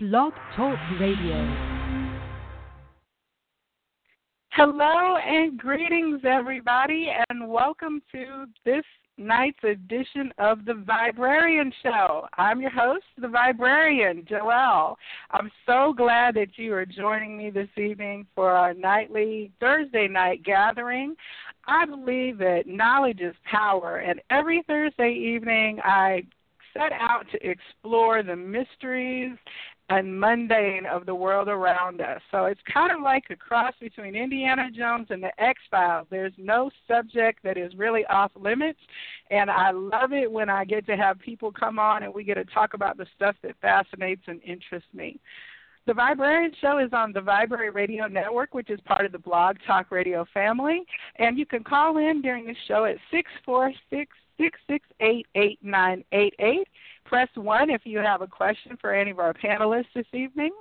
Blog Talk Radio. Hello and greetings, everybody, and welcome to this night's edition of The Viberarian Show. I'm your host, The Viberarian, Joelle. I'm so glad that you are joining me this evening for our nightly Thursday night gathering. I believe that knowledge is power, and every Thursday evening I set out to explore the mysteries and mundane of the world around us. So it's kind of like a cross between Indiana Jones and the X Files. There's no subject that is really off limits, and I love it when I get to have people come on and we get to talk about the stuff that fascinates and interests me. The Viberarian Show is on the Viberary Radio Network, which is part of the Blog Talk Radio family. And you can call in during the show at six four six six six eight eight nine eight eight. Press 1 if you have a question for any of our panelists this evening.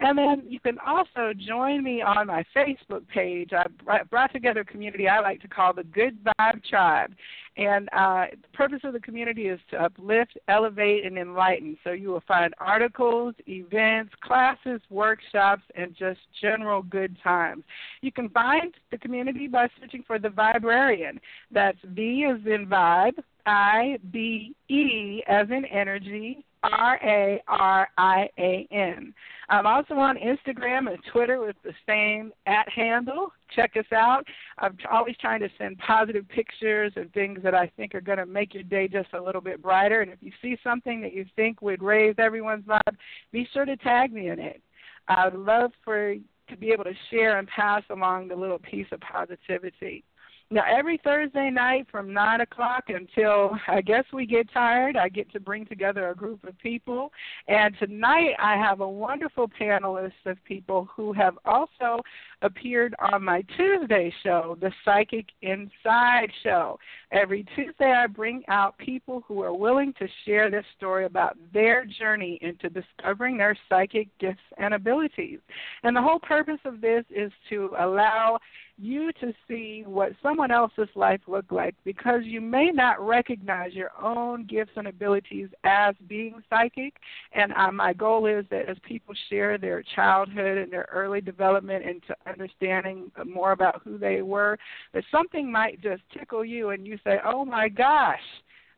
And then you can also join me on my Facebook page. I brought together a community I like to call the Good Vibe Tribe. And uh, the purpose of the community is to uplift, elevate, and enlighten. So you will find articles, events, classes, workshops, and just general good times. You can find the community by searching for the Viberarian. That's V as in vibe, I B E as in energy, R A R I A N. I'm also on Instagram and Twitter with the same at handle. Check us out. I'm always trying to send positive pictures and things that I think are going to make your day just a little bit brighter. And if you see something that you think would raise everyone's vibe, be sure to tag me in it. I would love for to be able to share and pass along the little piece of positivity. Now, every Thursday night from 9 o'clock until I guess we get tired, I get to bring together a group of people. And tonight I have a wonderful panelist of people who have also appeared on my Tuesday show, the Psychic Inside Show. Every Tuesday I bring out people who are willing to share their story about their journey into discovering their psychic gifts and abilities. And the whole purpose of this is to allow you to see what someone else's life looked like because you may not recognize your own gifts and abilities as being psychic. And uh, my goal is that as people share their childhood and their early development into understanding more about who they were, that something might just tickle you and you say, oh my gosh,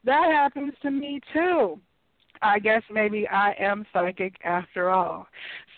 that happens to me too. I guess maybe I am psychic after all.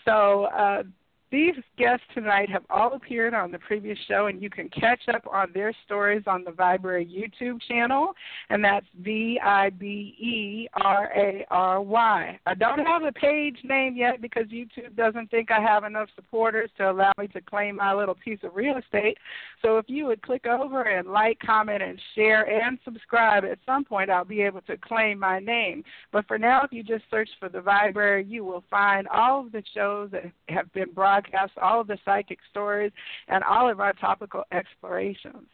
So uh, these guests tonight have all appeared on the previous show, and you can catch up on their stories on the Viberary YouTube channel, and that's V I B E R A R Y. I don't have a page name yet because YouTube doesn't think I have enough supporters to allow me to claim my little piece of real estate. So if you would click over and like, comment, and share and subscribe, at some point I'll be able to claim my name. But for now, if you just search for the Viberary, you will find all of the shows that have been brought all of the psychic stories, and all of our topical explorations.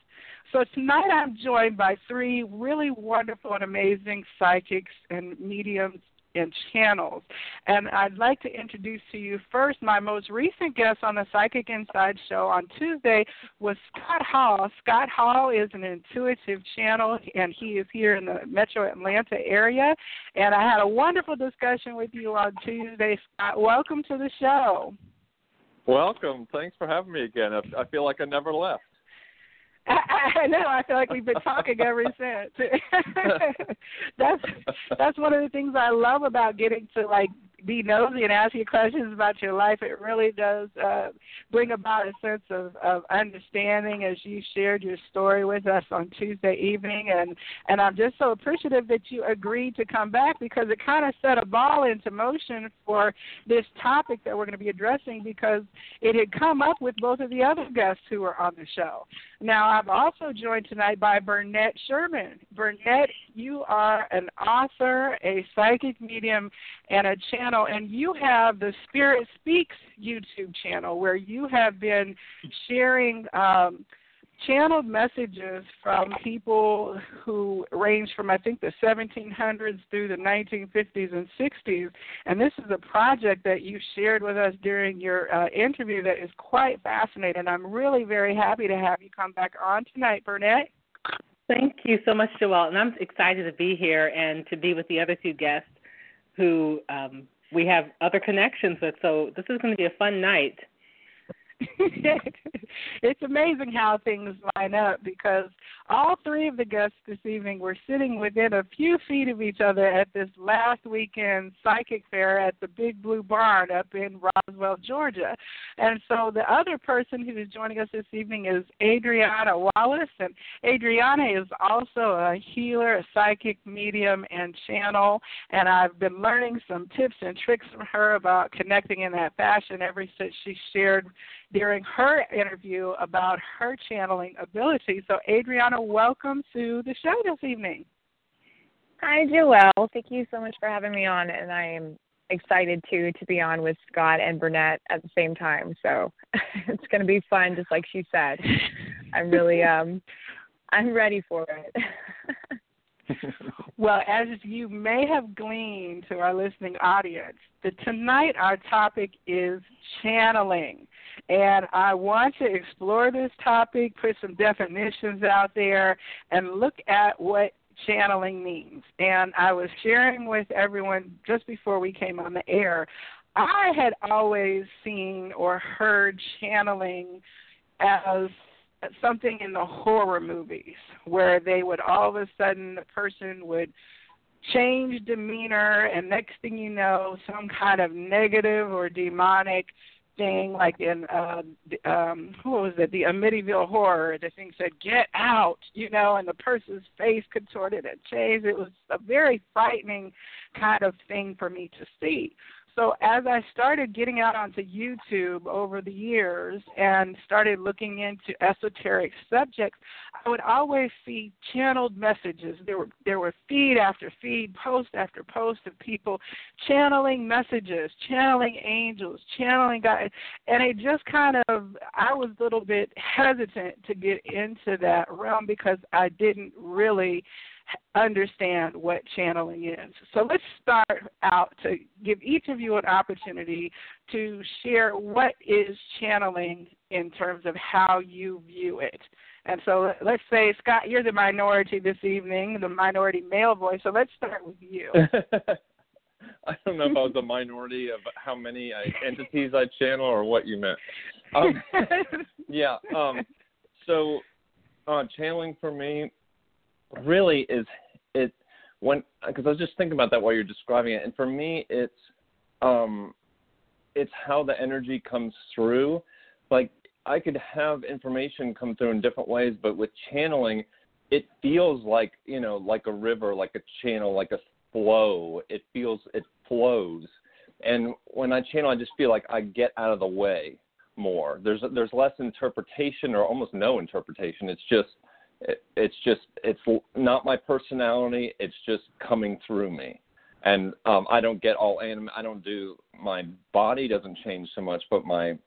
So tonight I'm joined by three really wonderful and amazing psychics and mediums and channels. And I'd like to introduce to you first my most recent guest on the Psychic Inside show on Tuesday was Scott Hall. Scott Hall is an intuitive channel and he is here in the metro Atlanta area. And I had a wonderful discussion with you on Tuesday. Scott, welcome to the show. Welcome. Thanks for having me again. I feel like I never left. I, I know. I feel like we've been talking ever since. that's that's one of the things I love about getting to like be nosy and ask you questions about your life. It really does uh, bring about a sense of, of understanding as you shared your story with us on Tuesday evening, and and I'm just so appreciative that you agreed to come back because it kind of set a ball into motion for this topic that we're going to be addressing because it had come up with both of the other guests who were on the show. Now I'm also joined tonight by Bernette Sherman. Bernette, you are an author, a psychic medium, and a channel and you have the Spirit Speaks YouTube channel where you have been sharing um, channeled messages from people who range from I think the 1700s through the 1950s and 60s. And this is a project that you shared with us during your uh, interview that is quite fascinating. I'm really very happy to have you come back on tonight, Bernette. Thank you so much, Joelle. And I'm excited to be here and to be with the other two guests who um, we have other connections with. So this is going to be a fun night. it's amazing how things line up because all three of the guests this evening were sitting within a few feet of each other at this last weekend psychic fair at the Big Blue Barn up in Roswell, Georgia. And so the other person who is joining us this evening is Adrianna Wallace. And Adrianna is also a healer, a psychic medium, and channel. And I've been learning some tips and tricks from her about connecting in that fashion ever since she shared during her interview about her channeling ability. So, Adrianna, welcome to the show this evening. Hi, Joelle. Thank you so much for having me on, and I am excited too to be on with Scott and Bernette at the same time. So it's going to be fun, just like she said. I'm really um, I'm ready for it. well, as you may have gleaned to our listening audience, that tonight our topic is channeling. And I want to explore this topic, put some definitions out there, and look at what channeling means. And I was sharing with everyone just before we came on the air. I had always seen or heard channeling as something in the horror movies where they would all of a sudden the person would change demeanor and next thing you know some kind of negative or demonic thing like in uh um who was it? The amityville horror the thing said get out you know and the person's face contorted and changed. It was a very frightening kind of thing for me to see so as I started getting out onto YouTube over the years and started looking into esoteric subjects, I would always see channeled messages. There were there were feed after feed, post after post of people channeling messages, channeling angels, channeling God, and it just kind of I was a little bit hesitant to get into that realm because I didn't really understand what channeling is. So let's start out to give each of you an opportunity to share what is channeling in terms of how you view it. And so let's say, Scott, you're the minority this evening, the minority male voice. So let's start with you. I don't know if I was a minority of how many entities I channel or what you meant. Um, yeah. Um, so uh, channeling for me really is it when because I was just thinking about that while you're describing it, and for me, it's um, it's how the energy comes through. Like I could have information come through in different ways, but with channeling, it feels like you know, like a river, like a channel, like a flow. It feels it flows, and when I channel, I just feel like I get out of the way more. There's there's less interpretation or almost no interpretation. It's just it, it's just it's not my personality. It's just coming through me, and um, I don't get all anim. I don't do my body doesn't change so much, but my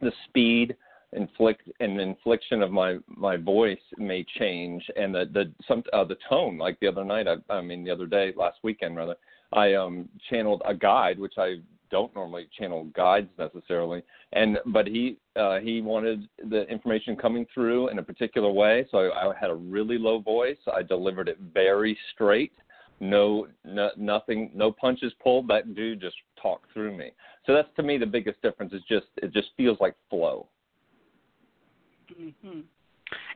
the speed inflict and infliction of my my voice may change and the the some uh, the tone like the other night I, I mean the other day last weekend rather I um channeled a guide which I don't normally channel guides necessarily. And but he uh, he wanted the information coming through in a particular way. So I, I had a really low voice. I delivered it very straight. No, no nothing no punches pulled. That dude just talked through me. So that's to me the biggest difference. Is just it just feels like flow. Hmm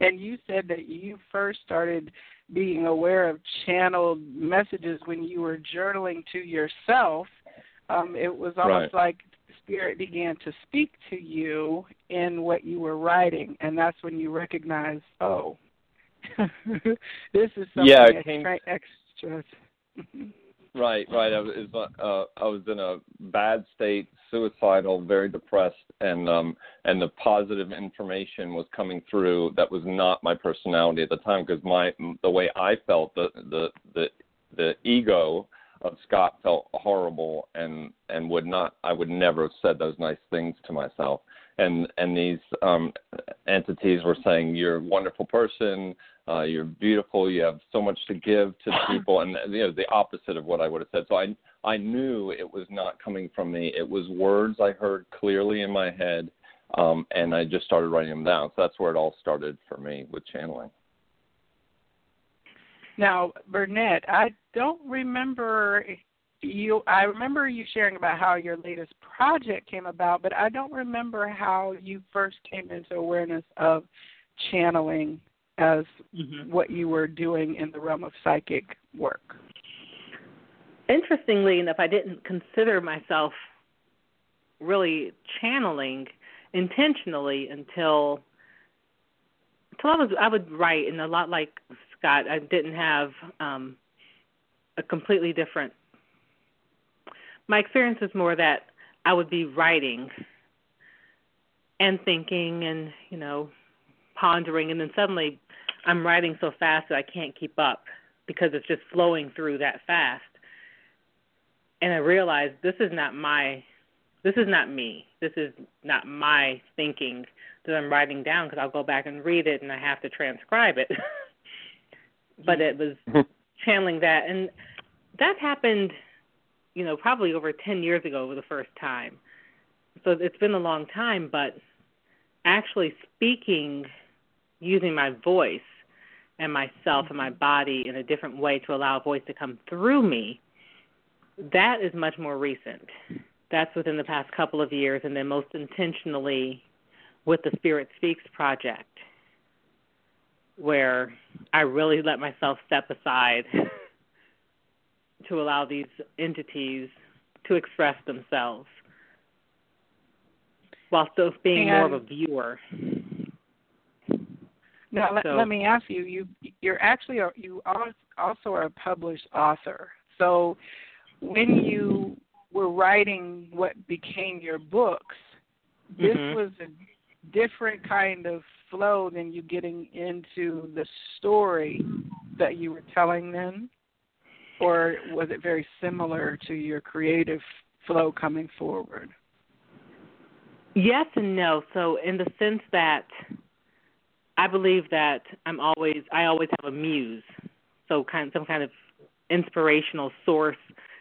and you said that you first started being aware of channeled messages when you were journaling to yourself um, it was almost right. like spirit began to speak to you in what you were writing, and that's when you recognized, oh, this is something yeah, extra. extra. right, right. I was uh, I was in a bad state, suicidal, very depressed, and um and the positive information was coming through that was not my personality at the time because my the way I felt the the the the ego of Scott felt horrible and and would not I would never have said those nice things to myself. And and these um, entities were saying you're a wonderful person, uh, you're beautiful, you have so much to give to people, and you know the opposite of what I would have said. So I I knew it was not coming from me. It was words I heard clearly in my head, um, and I just started writing them down. So that's where it all started for me with channeling. Now, Bernette, I don't remember you I remember you sharing about how your latest project came about, but I don't remember how you first came into awareness of channeling as mm-hmm. what you were doing in the realm of psychic work. Interestingly enough, I didn't consider myself really channeling intentionally until until I was I would write and a lot like Scott, I didn't have um a completely different my experience is more that I would be writing and thinking and, you know, pondering and then suddenly I'm writing so fast that I can't keep up because it's just flowing through that fast. And I realized this is not my this is not me. This is not my thinking that I'm writing down because I'll go back and read it and I have to transcribe it. but it was mm-hmm. channeling that and that happened, you know, probably over 10 years ago for the first time. So it's been a long time, but actually speaking using my voice and myself and my mm-hmm. body in a different way to allow a voice to come through me, that is much more recent. That's within the past couple of years, and then most intentionally with the Spirit Speaks project, where I really let myself step aside to allow these entities to express themselves while still being and, more of a viewer. Now, let, so, let me ask you: you you're actually a, you also are a published author. So, when you were writing what became your books, this mm-hmm. was a different kind of flow than you getting into the story that you were telling then or was it very similar to your creative flow coming forward? Yes and no. So in the sense that I believe that I'm always I always have a muse. So kind of some kind of inspirational source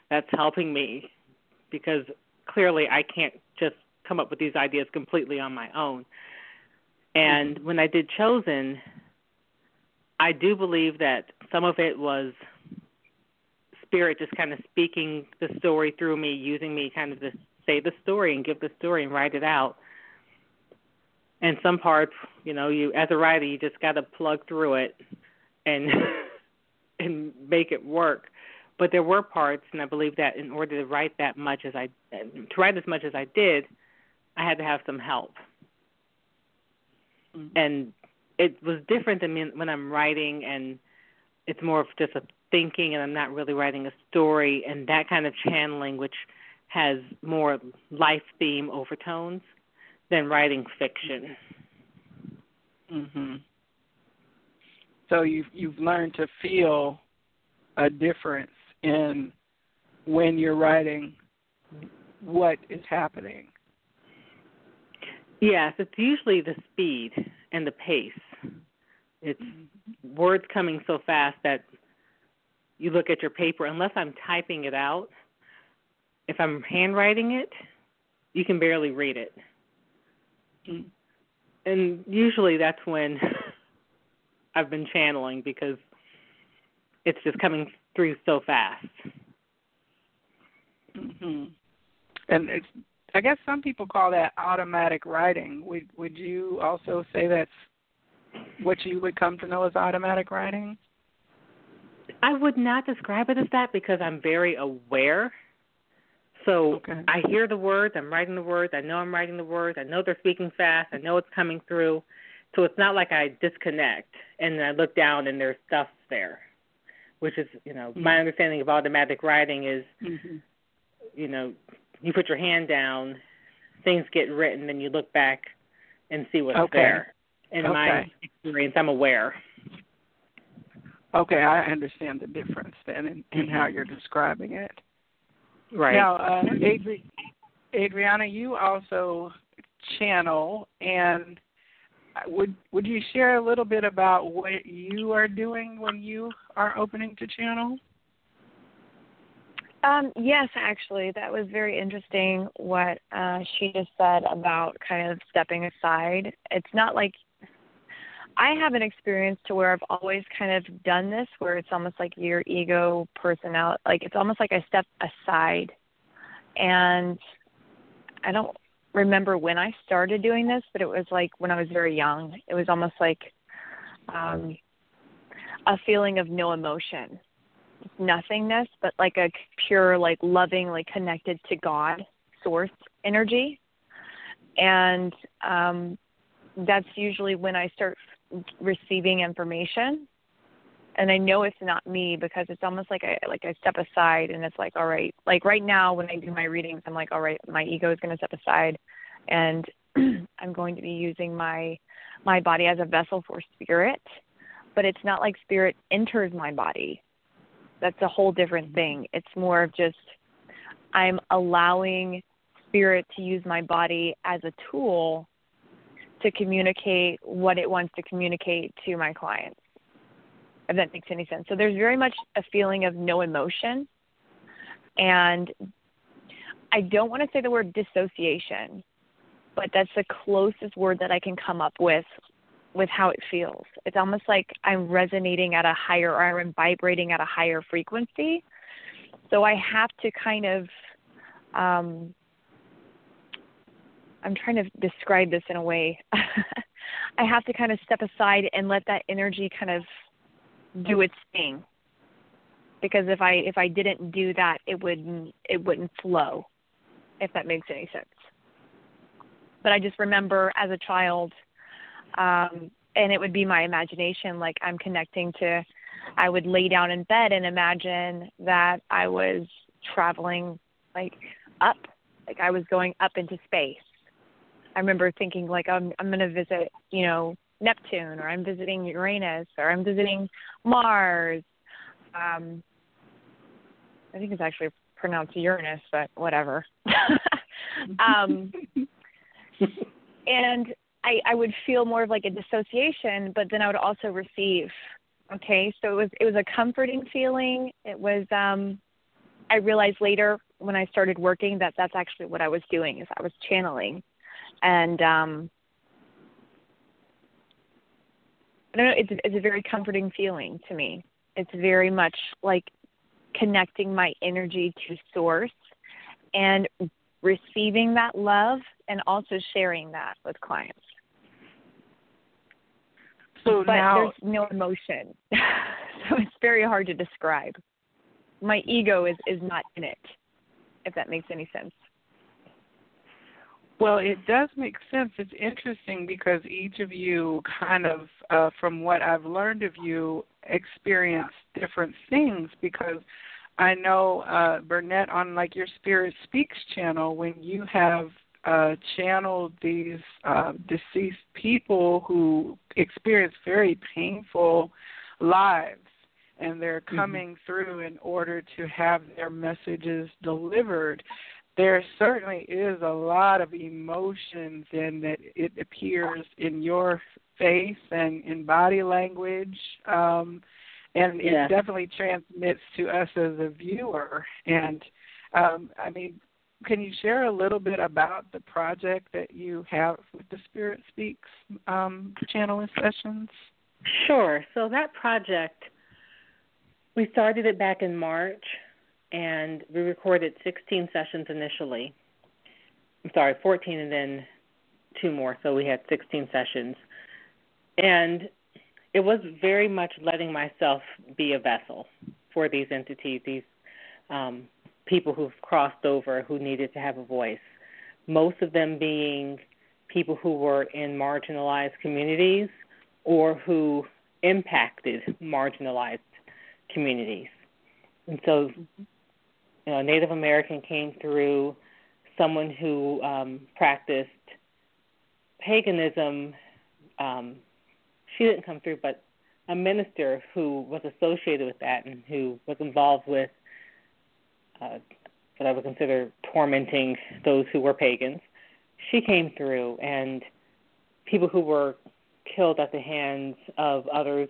that's helping me because clearly I can't just come up with these ideas completely on my own. Mm-hmm. And when I did Chosen, I do believe that some of it was spirit just kind of speaking the story through me, using me kind of to say the story and give the story and write it out. And some parts, you know, you as a writer, you just got to plug through it and and make it work. But there were parts, and I believe that in order to write that much as I to write as much as I did, I had to have some help. Mm-hmm. And it was different than when I'm writing, and it's more of just a thinking and I'm not really writing a story and that kind of channeling which has more life theme overtones than writing fiction. Mhm. So you've you've learned to feel a difference in when you're writing what is happening. Yes, it's usually the speed and the pace. It's mm-hmm. words coming so fast that you look at your paper, unless I'm typing it out, if I'm handwriting it, you can barely read it. Mm. And usually that's when I've been channeling because it's just coming through so fast. Mm-hmm. And it's I guess some people call that automatic writing. Would would you also say that's what you would come to know as automatic writing? I would not describe it as that because I'm very aware. So okay. I hear the words, I'm writing the words, I know I'm writing the words, I know they're speaking fast, I know it's coming through. So it's not like I disconnect and I look down and there's stuff there. Which is, you know, mm-hmm. my understanding of automatic writing is mm-hmm. you know, you put your hand down, things get written, then you look back and see what's okay. there. In okay. my experience, I'm aware. Okay, I understand the difference then in, in how you're describing it. Right. Now, uh, Adri- Adrianna, you also channel, and would would you share a little bit about what you are doing when you are opening to channel? Um, yes, actually, that was very interesting what uh, she just said about kind of stepping aside. It's not like I have an experience to where I've always kind of done this, where it's almost like your ego personality, like it's almost like I step aside, and I don't remember when I started doing this, but it was like when I was very young. It was almost like um, a feeling of no emotion, nothingness, but like a pure, like loving, like connected to God source energy. And um, that's usually when I start receiving information. And I know it's not me because it's almost like I like I step aside and it's like all right like right now when I do my readings I'm like all right my ego is going to step aside and I'm going to be using my my body as a vessel for spirit but it's not like spirit enters my body that's a whole different thing it's more of just I'm allowing spirit to use my body as a tool to communicate what it wants to communicate to my clients, if that makes any sense. So there's very much a feeling of no emotion. And I don't want to say the word dissociation, but that's the closest word that I can come up with with how it feels. It's almost like I'm resonating at a higher or I'm vibrating at a higher frequency. So I have to kind of um, I'm trying to describe this in a way. I have to kind of step aside and let that energy kind of do its thing. Because if I if I didn't do that, it wouldn't it wouldn't flow. If that makes any sense. But I just remember as a child, um, and it would be my imagination, like I'm connecting to. I would lay down in bed and imagine that I was traveling like up, like I was going up into space I remember thinking like I'm I'm going to visit, you know, Neptune or I'm visiting Uranus or I'm visiting Mars. Um I think it's actually pronounced Uranus, but whatever. um and I I would feel more of like a dissociation, but then I would also receive. Okay, so it was it was a comforting feeling. It was um I realized later when I started working that that's actually what I was doing is I was channeling and um I don't know, it's it's a very comforting feeling to me. It's very much like connecting my energy to source and receiving that love and also sharing that with clients. So but now there's no emotion. so it's very hard to describe. My ego is is not in it, if that makes any sense. Well, it does make sense. It's interesting because each of you kind of, uh, from what I've learned of you, experience different things because I know, uh, Bernette, on like your Spirit Speaks channel, when you have uh, channeled these uh, deceased people who experience very painful lives and they're mm-hmm. coming mm-hmm. through in order to have their messages delivered there certainly is a lot of emotions and that it appears in your face and in body language um and yeah. it definitely transmits to us as a viewer and um i mean can you share a little bit about the project that you have with the spirit speaks um channeling sessions sure so that project we started it back in march and we recorded 16 sessions initially. I'm sorry, 14 and then two more, so we had 16 sessions. And it was very much letting myself be a vessel for these entities, these um, people who've crossed over who needed to have a voice. Most of them being people who were in marginalized communities or who impacted marginalized communities. And so you know, a Native American came through, someone who um, practiced paganism. Um, she didn't come through, but a minister who was associated with that and who was involved with uh, what I would consider tormenting those who were pagans. She came through, and people who were killed at the hands of others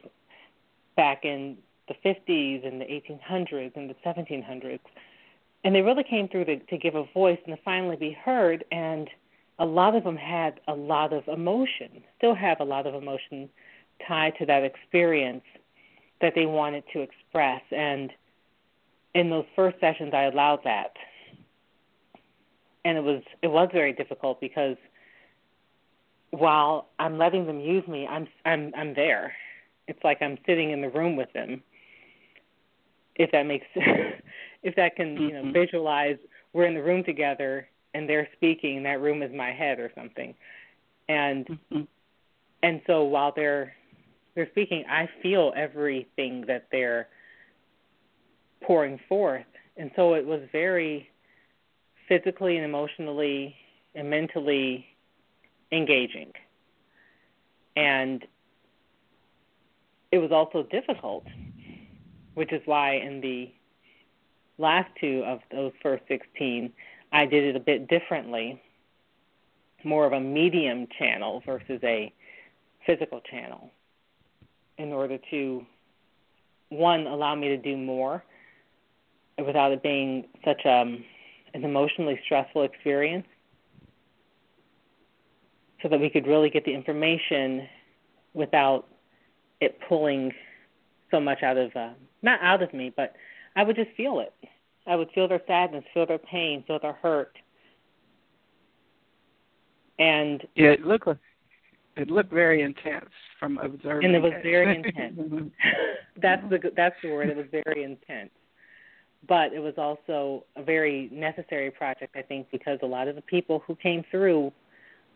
back in the 50s and the 1800s and the 1700s and they really came through to, to give a voice and to finally be heard. And a lot of them had a lot of emotion, still have a lot of emotion tied to that experience that they wanted to express. And in those first sessions, I allowed that, and it was it was very difficult because while I'm letting them use me, I'm I'm I'm there. It's like I'm sitting in the room with them. If that makes if that can, you know, mm-hmm. visualize we're in the room together and they're speaking, that room is my head or something. And mm-hmm. and so while they're they're speaking, I feel everything that they're pouring forth. And so it was very physically and emotionally and mentally engaging. And it was also difficult, which is why in the last two of those first 16, I did it a bit differently, more of a medium channel versus a physical channel, in order to, one, allow me to do more without it being such um, an emotionally stressful experience, so that we could really get the information without it pulling so much out of uh, not out of me, but I would just feel it. I would feel their sadness, feel their pain, feel their hurt. And yeah, it looked it looked very intense from observing. And it was very intense. that's the that's the word. It was very intense. But it was also a very necessary project, I think, because a lot of the people who came through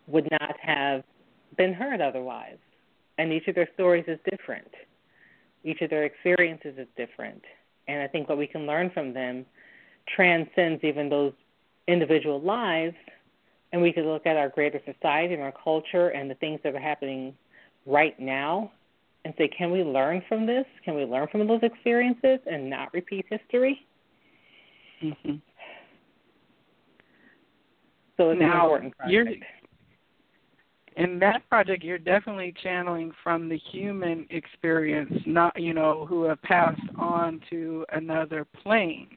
would not have been heard otherwise. And each of their stories is different. Each of their experiences is different. And I think what we can learn from them transcends even those individual lives. And we could look at our greater society and our culture and the things that are happening right now and say, can we learn from this? Can we learn from those experiences and not repeat history? Mm-hmm. So it's now, an important project in that project you're definitely channeling from the human experience not you know who have passed on to another plane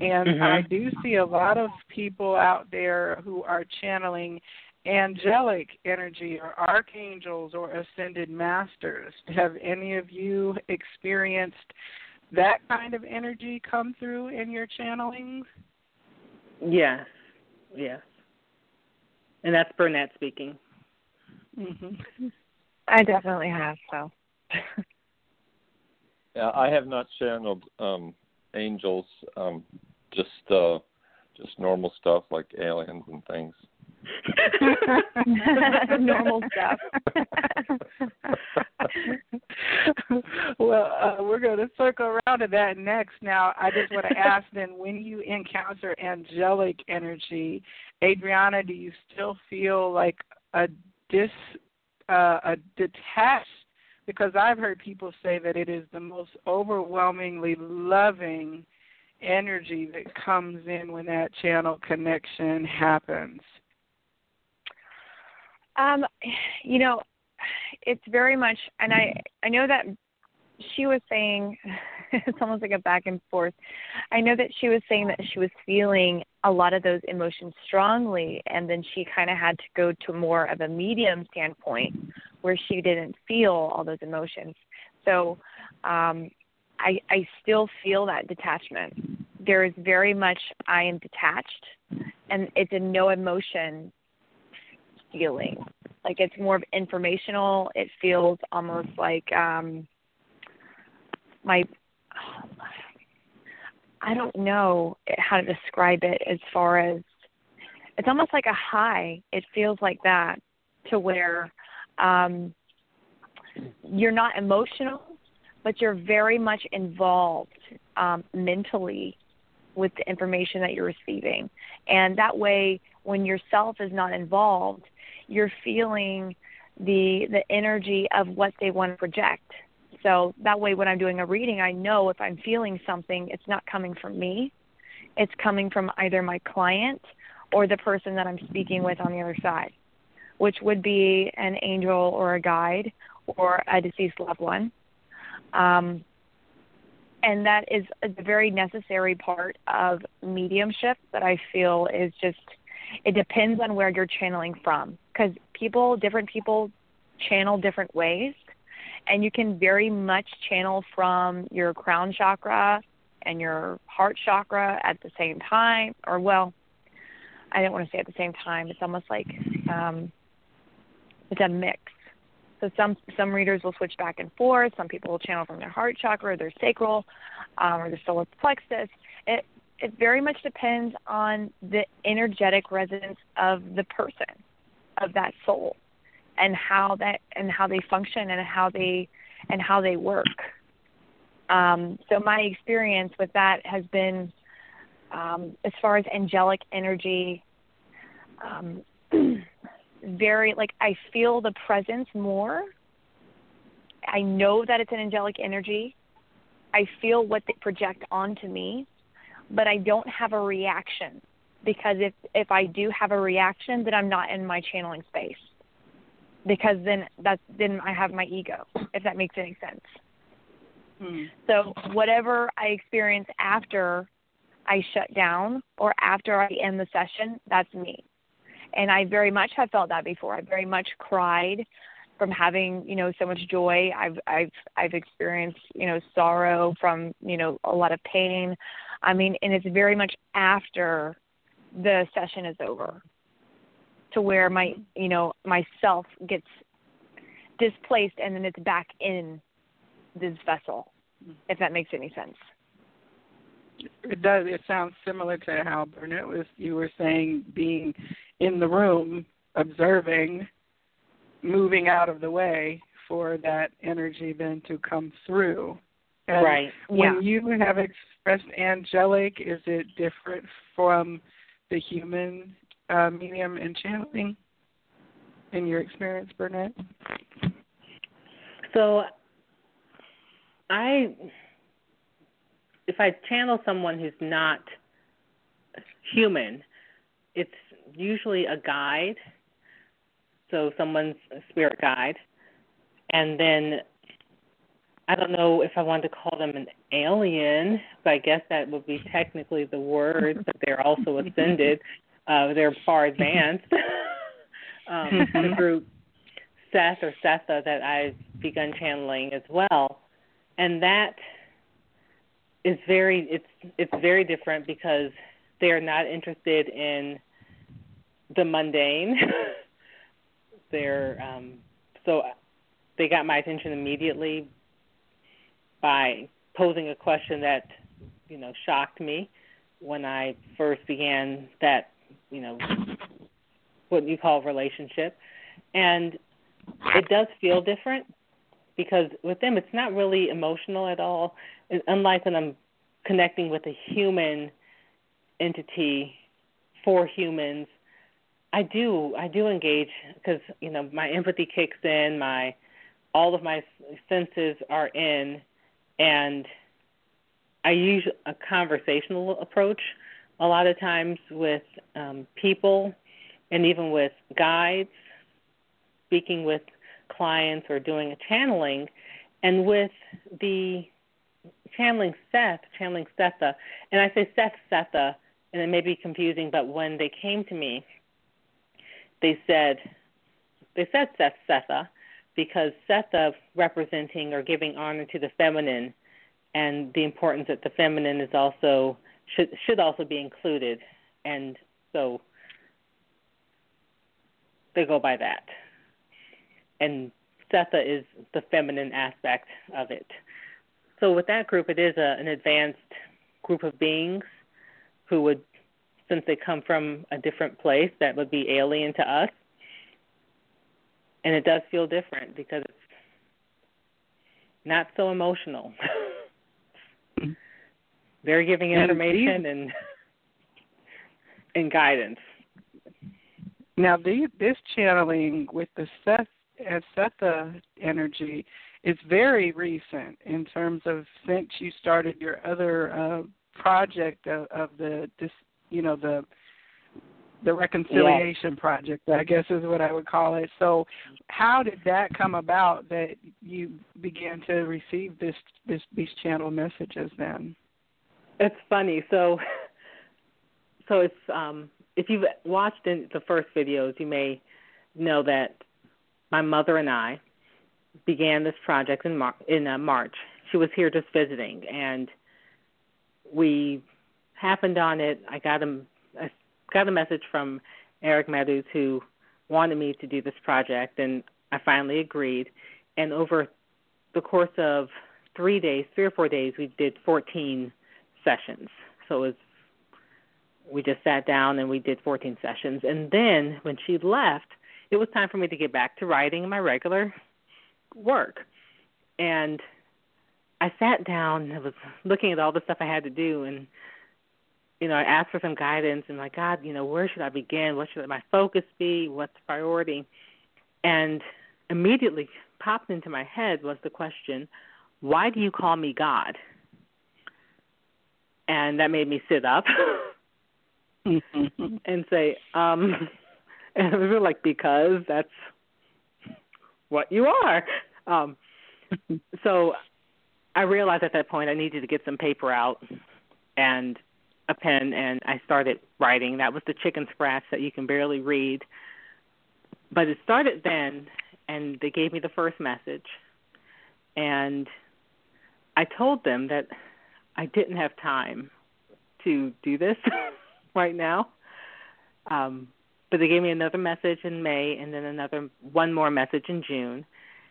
and mm-hmm. i do see a lot of people out there who are channeling angelic energy or archangels or ascended masters have any of you experienced that kind of energy come through in your channelings yes yes and that's Bernette speaking Mm-hmm. I definitely have. So. yeah, I have not channeled um, angels. Um, just uh, just normal stuff like aliens and things. normal stuff. well, uh, we're going to circle around to that next. Now, I just want to ask then when you encounter angelic energy, Adrianna, do you still feel like a dis uh, a detached because I've heard people say that it is the most overwhelmingly loving energy that comes in when that channel connection happens. Um, you know, it's very much, and I I know that she was saying it's almost like a back and forth. I know that she was saying that she was feeling a lot of those emotions strongly, and then she kind of had to go to more of a medium standpoint where she didn't feel all those emotions. So um, I, I still feel that detachment. There is very much I am detached, and it's a no emotion feeling. Like it's more of informational. It feels almost like um, my I don't know how to describe it as far as it's almost like a high. It feels like that to where um, you're not emotional, but you're very much involved um, mentally with the information that you're receiving. And that way, when yourself is not involved, you're feeling the the energy of what they want to project. So that way, when I'm doing a reading, I know if I'm feeling something, it's not coming from me. It's coming from either my client or the person that I'm speaking with on the other side, which would be an angel or a guide or a deceased loved one. Um, and that is a very necessary part of mediumship that I feel is just, it depends on where you're channeling from. Because people, different people channel different ways and you can very much channel from your crown chakra and your heart chakra at the same time or well i don't want to say at the same time it's almost like um it's a mix. So some some readers will switch back and forth some people will channel from their heart chakra or their sacral um, or their solar plexus. It it very much depends on the energetic resonance of the person of that soul and how that and how they function and how they and how they work. Um, so my experience with that has been um, as far as angelic energy, um, very like I feel the presence more. I know that it's an angelic energy. I feel what they project onto me, but I don't have a reaction because if if I do have a reaction, then I'm not in my channeling space because then that's then I have my ego, if that makes any sense. Hmm. So whatever I experience after I shut down or after I end the session, that's me. And I very much have felt that before. I very much cried from having, you know, so much joy. I've I've I've experienced, you know, sorrow from, you know, a lot of pain. I mean, and it's very much after the session is over to where my you know myself gets displaced and then it's back in this vessel if that makes any sense It does. It sounds similar to how Bernette was. You were saying being in the room, observing, moving out of the way for that energy then to come through. And right. When Yeah. you have expressed angelic, is it different from the human uh, medium and channeling? In your experience, Bernette? So I if I channel someone who's not human, it's usually a guide. So someone's a spirit guide. And then I don't know if I want to call them an alien, but I guess that would be technically the word, but they're also ascended. Uh, they're far advanced. um, the group Seth or Setha that I've begun channeling as well, and that is very it's it's very different because they're not interested in the mundane. they're um, so they got my attention immediately by posing a question that you know shocked me when I first began that you know what you call relationship. And it does feel different because with them it's not really emotional at all unlike when i'm connecting with a human entity for humans. I do i do engage because you know my empathy kicks in my all of my senses are in and i use a conversational approach a lot of times with um, people and even with guides speaking with clients or doing a channeling, and with the channeling Seth, channeling Setha, and I say Seth Setha, and it may be confusing, but when they came to me, they said they said Seth Setha because Setha representing or giving honor to the feminine, and the importance that the feminine is also should should also be included, and so they go by that and Setha is the feminine aspect of it. So with that group, it is a, an advanced group of beings who would, since they come from a different place, that would be alien to us. And it does feel different because it's not so emotional. They're giving information and and guidance. Now, the, this channeling with the Seth and Setha energy is very recent in terms of since you started your other uh, project of, of the this you know the the reconciliation project i guess is what i would call it so how did that come about that you began to receive this this these channel messages then It's funny. So, so if um, if you've watched in the first videos, you may know that my mother and I began this project in Mar- in uh, March. She was here just visiting, and we happened on it. I got a I got a message from Eric Meadows who wanted me to do this project, and I finally agreed. And over the course of three days, three or four days, we did 14 sessions. So it was we just sat down and we did 14 sessions. And then when she left, it was time for me to get back to writing my regular work. And I sat down and I was looking at all the stuff I had to do and you know, I asked for some guidance and like, God, you know, where should I begin? What should my focus be? What's the priority? And immediately popped into my head was the question, why do you call me God? And that made me sit up and say, um and it was really like because that's what you are. Um so I realized at that point I needed to get some paper out and a pen and I started writing. That was the chicken scratch that you can barely read. But it started then and they gave me the first message and I told them that I didn't have time to do this right now. Um but they gave me another message in May and then another one more message in June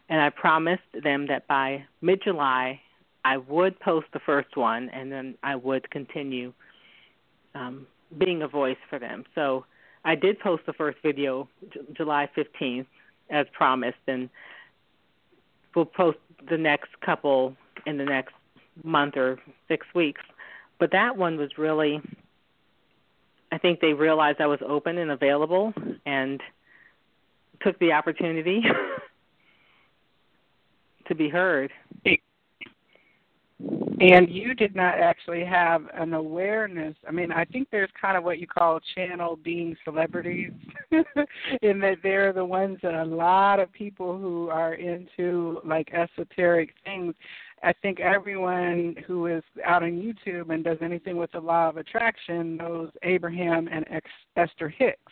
and I promised them that by mid July I would post the first one, and then I would continue um, being a voice for them. So I did post the first video J- July 15th, as promised, and we'll post the next couple in the next month or six weeks. But that one was really, I think they realized I was open and available and took the opportunity to be heard. Mm-hmm. And you did not actually have an awareness. I mean, I think there's kind of what you call channel being celebrities, in that they're the ones that a lot of people who are into like esoteric things. I think everyone who is out on YouTube and does anything with the law of attraction knows Abraham and Esther Hicks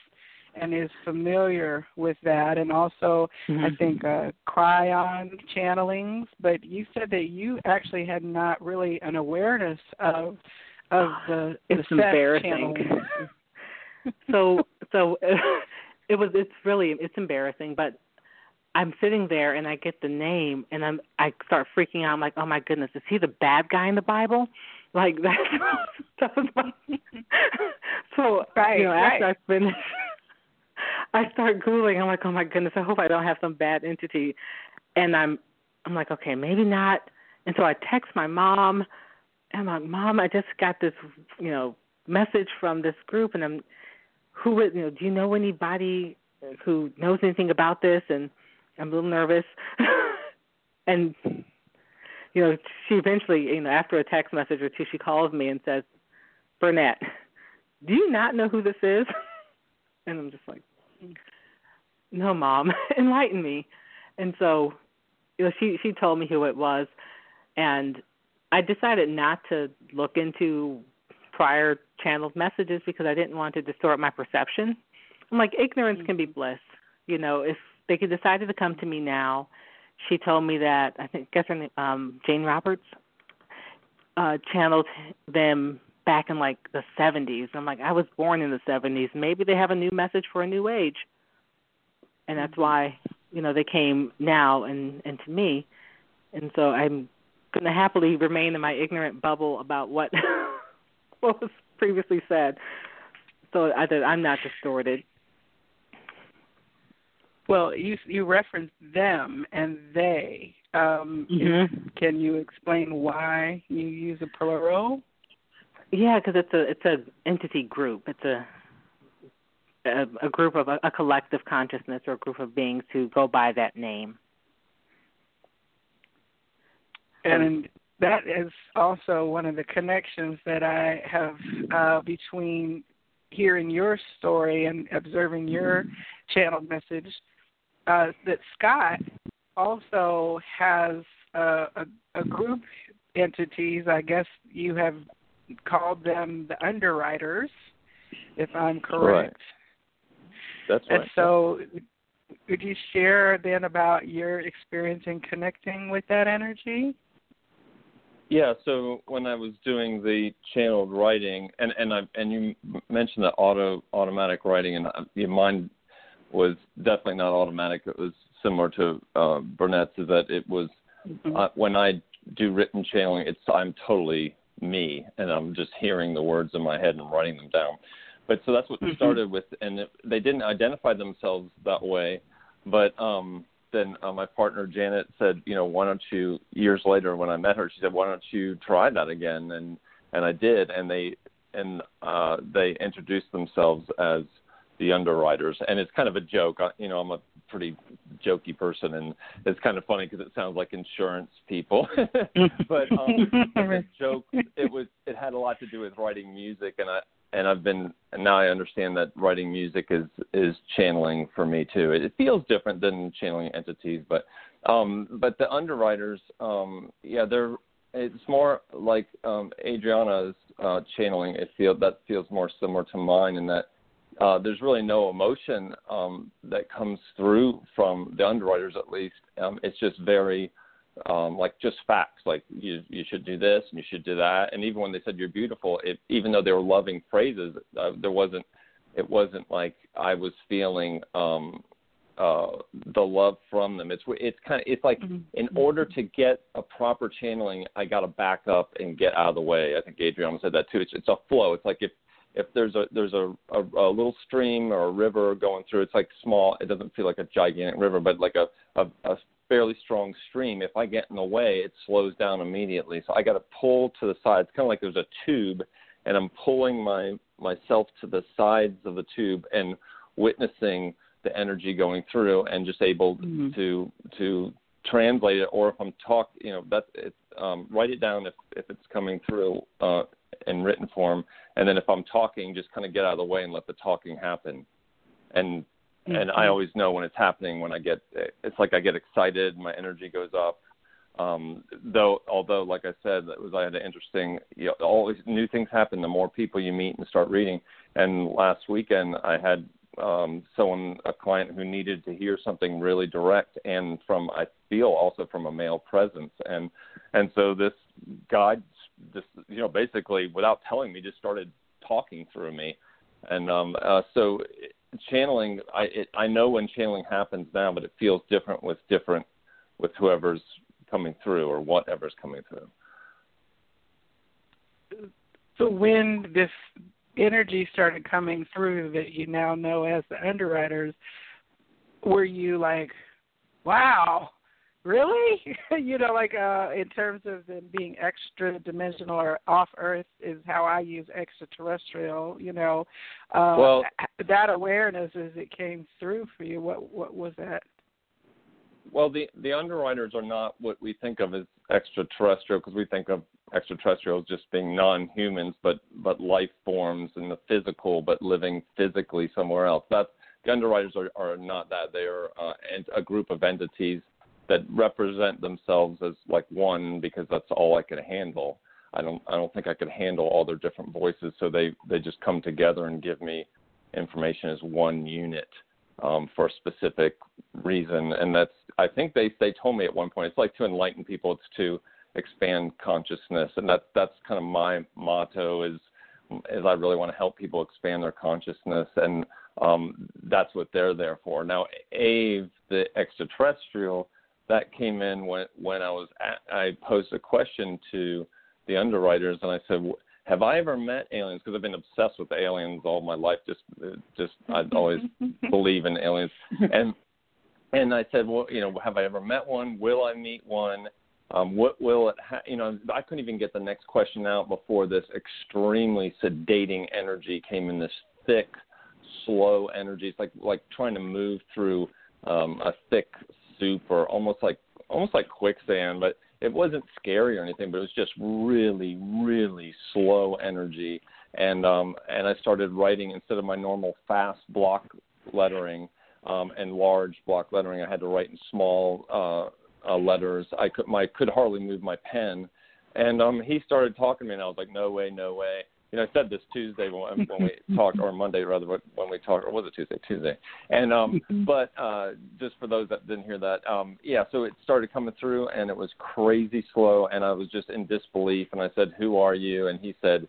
and is familiar with that and also mm-hmm. I think uh Kryon channelings but you said that you actually had not really an awareness of of the it's the embarrassing so so it was it's really it's embarrassing but I'm sitting there and I get the name and I'm I start freaking out I'm like oh my goodness is he the bad guy in the Bible like that that was my so right, you know after. I finished I start googling. I'm like, oh my goodness, I hope I don't have some bad entity. And I'm, I'm like, okay, maybe not. And so I text my mom. And I'm like, mom, I just got this, you know, message from this group, and I'm, who would, you know, do you know anybody who knows anything about this? And I'm a little nervous. and you know, she eventually, you know, after a text message or two, she calls me and says, Bernette, do you not know who this is? And I'm just like, no, mom, enlighten me. And so, you know, she she told me who it was, and I decided not to look into prior channeled messages because I didn't want to distort my perception. I'm like, ignorance can be bliss. You know, if they could decided to come to me now, she told me that I think guess her name, um, Jane Roberts uh channeled them back in like the 70s. I'm like, I was born in the 70s. Maybe they have a new message for a new age, and that's why you know they came now and and to me, and so I'm going to happily remain in my ignorant bubble about what what was previously said, so I, that I'm not distorted. Well, you you referenced them and they. Um, mm-hmm. Can you explain why you use a plural? Yeah, because it's a it's a entity group. It's a a, a group of a, a collective consciousness or a group of beings who go by that name. And that is also one of the connections that I have uh, between hearing your story and observing your channeled message. Uh, that Scott also has uh, a, a group entities. I guess you have called them the underwriters, if I'm correct. Right. That's right. And so would you share then about your experience in connecting with that energy? Yeah, so when I was doing the channeled writing, and and I and you mentioned the auto automatic writing, and uh, your mind was definitely not automatic. It was similar to uh, Bernette's, that it was mm-hmm. uh, when I do written channeling, it's I'm totally me, and I'm just hearing the words in my head and writing them down. But so that's what mm-hmm. started with, and it, they didn't identify themselves that way, but um then uh, my partner Janet said, you know, why don't you? Years later, when I met her, she said, why don't you try that again? And and I did, and they and uh, they introduced themselves as the underwriters, and it's kind of a joke. I, you know, I'm a pretty jokey person, and it's kind of funny because it sounds like insurance people. but um, joke, it was it had a lot to do with writing music, and I and I've been and now I understand that writing music is is channeling for me too. It, it feels different than channeling entities, but um but the underwriters um yeah they're it's more like um Adrianna's uh channeling it feel that feels more similar to mine in that uh there's really no emotion um that comes through from the underwriters at least um it's just very um, like just facts, like you you should do this and you should do that. And even when they said you're beautiful, it, even though they were loving phrases, uh, there wasn't it wasn't like I was feeling um, uh, the love from them. It's it's kind of it's like mm-hmm. in order to get a proper channeling, I got to back up and get out of the way. I think Adrianna said that too. It's it's a flow. It's like if if there's a there's a, a a little stream or a river going through, it's like small. It doesn't feel like a gigantic river, but like a a, a fairly strong stream. If I get in the way, it slows down immediately. So I got to pull to the side. It's kind of like there's a tube, and I'm pulling my myself to the sides of the tube and witnessing the energy going through, and just able mm-hmm. to to translate it. Or if I'm talk, you know, that's it. Um, write it down if if it's coming through uh, in written form, and then if I'm talking, just kind of get out of the way and let the talking happen. And Mm-hmm. And I always know when it's happening when I get it's like I get excited, my energy goes up. Um, though, although, like I said, that was I had an interesting. You know, always new things happen. The more people you meet and start reading. And last weekend, I had um, someone, a client who needed to hear something really direct, and from I feel also from a male presence. And and so this guy, just you know, basically without telling me, just started talking through me. And um, uh, so channeling I it, I know when channeling happens now, but it feels different with different with whoever's coming through or whatever's coming through. So when this energy started coming through that you now know as the underwriters, were you like, wow, really? You know like uh in terms of them being extra dimensional or off earth is how i use extraterrestrial you know uh well that awareness as it came through for you what what was that? Well the the underwriters are not what we think of as extraterrestrial because we think of extraterrestrials just being non-humans but but life forms in the physical but living physically somewhere else. That's the underwriters are, are not that. They are uh, a group of entities that represent themselves as like one because that's all I could handle. I don't I don't think I could handle all their different voices, so they they just come together and give me information as one unit um, for a specific reason, and that's I think they they told me at one point it's like to enlighten people, it's to expand consciousness, and that's that's kind of my motto is is I really want to help people expand their consciousness, and um, that's what they're there for. Now, Ave, the extraterrestrial, that came in when when I was at, I posed a question to the underwriters and I said, "Have I ever met aliens?" Because I've been obsessed with aliens all my life. Just just I always believe in aliens. And and I said, "Well, you know, have I ever met one? Will I meet one?" Um, what will it? Ha- you know, I couldn't even get the next question out before this extremely sedating energy came in. This thick, slow energy. It's like like trying to move through um, a thick soup or almost like almost like quicksand, but it wasn't scary or anything, but it was just really, really slow energy. And um, and I started writing instead of my normal fast block lettering um, and large block lettering, I had to write in small uh, uh, letters. I could my could hardly move my pen, and um, he started talking to me, and I was like, no way, no way. You know, I said this Tuesday when, when we talked, or Monday rather, when we talked, or was it Tuesday? Tuesday. And um, but uh, just for those that didn't hear that, um, yeah. So it started coming through, and it was crazy slow, and I was just in disbelief. And I said, "Who are you?" And he said,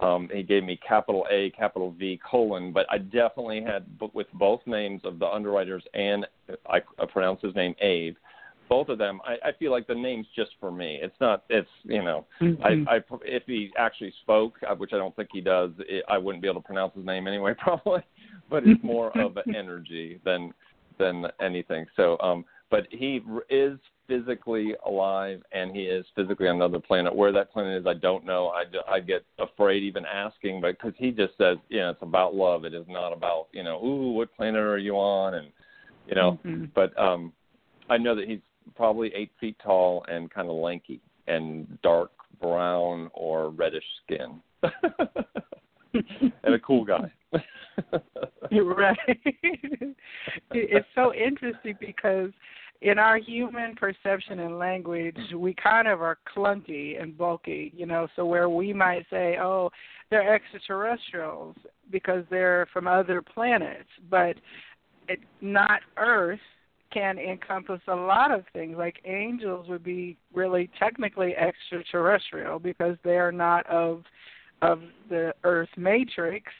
um, he gave me capital A, capital V, colon. But I definitely had with both names of the underwriters, and I, I pronounce his name Abe both of them, I, I feel like the name's just for me. It's not. It's you know, mm-hmm. I, I if he actually spoke, uh, which I don't think he does, it, I wouldn't be able to pronounce his name anyway, probably. But it's more of an energy than than anything. So, um, but he is physically alive and he is physically on another planet. Where that planet is, I don't know. I, I get afraid even asking, but because he just says, you know, it's about love. It is not about, you know, ooh, what planet are you on? And, you know, mm-hmm. but um, I know that he's probably eight feet tall and kind of lanky and dark brown or reddish skin. and a cool guy. right. it's so interesting because in our human perception and language, we kind of are clunky and bulky, you know, so where we might say, oh, they're extraterrestrials because they're from other planets, but it, not Earth can encompass a lot of things. Like angels would be really technically extraterrestrial because they are not of of the Earth matrix.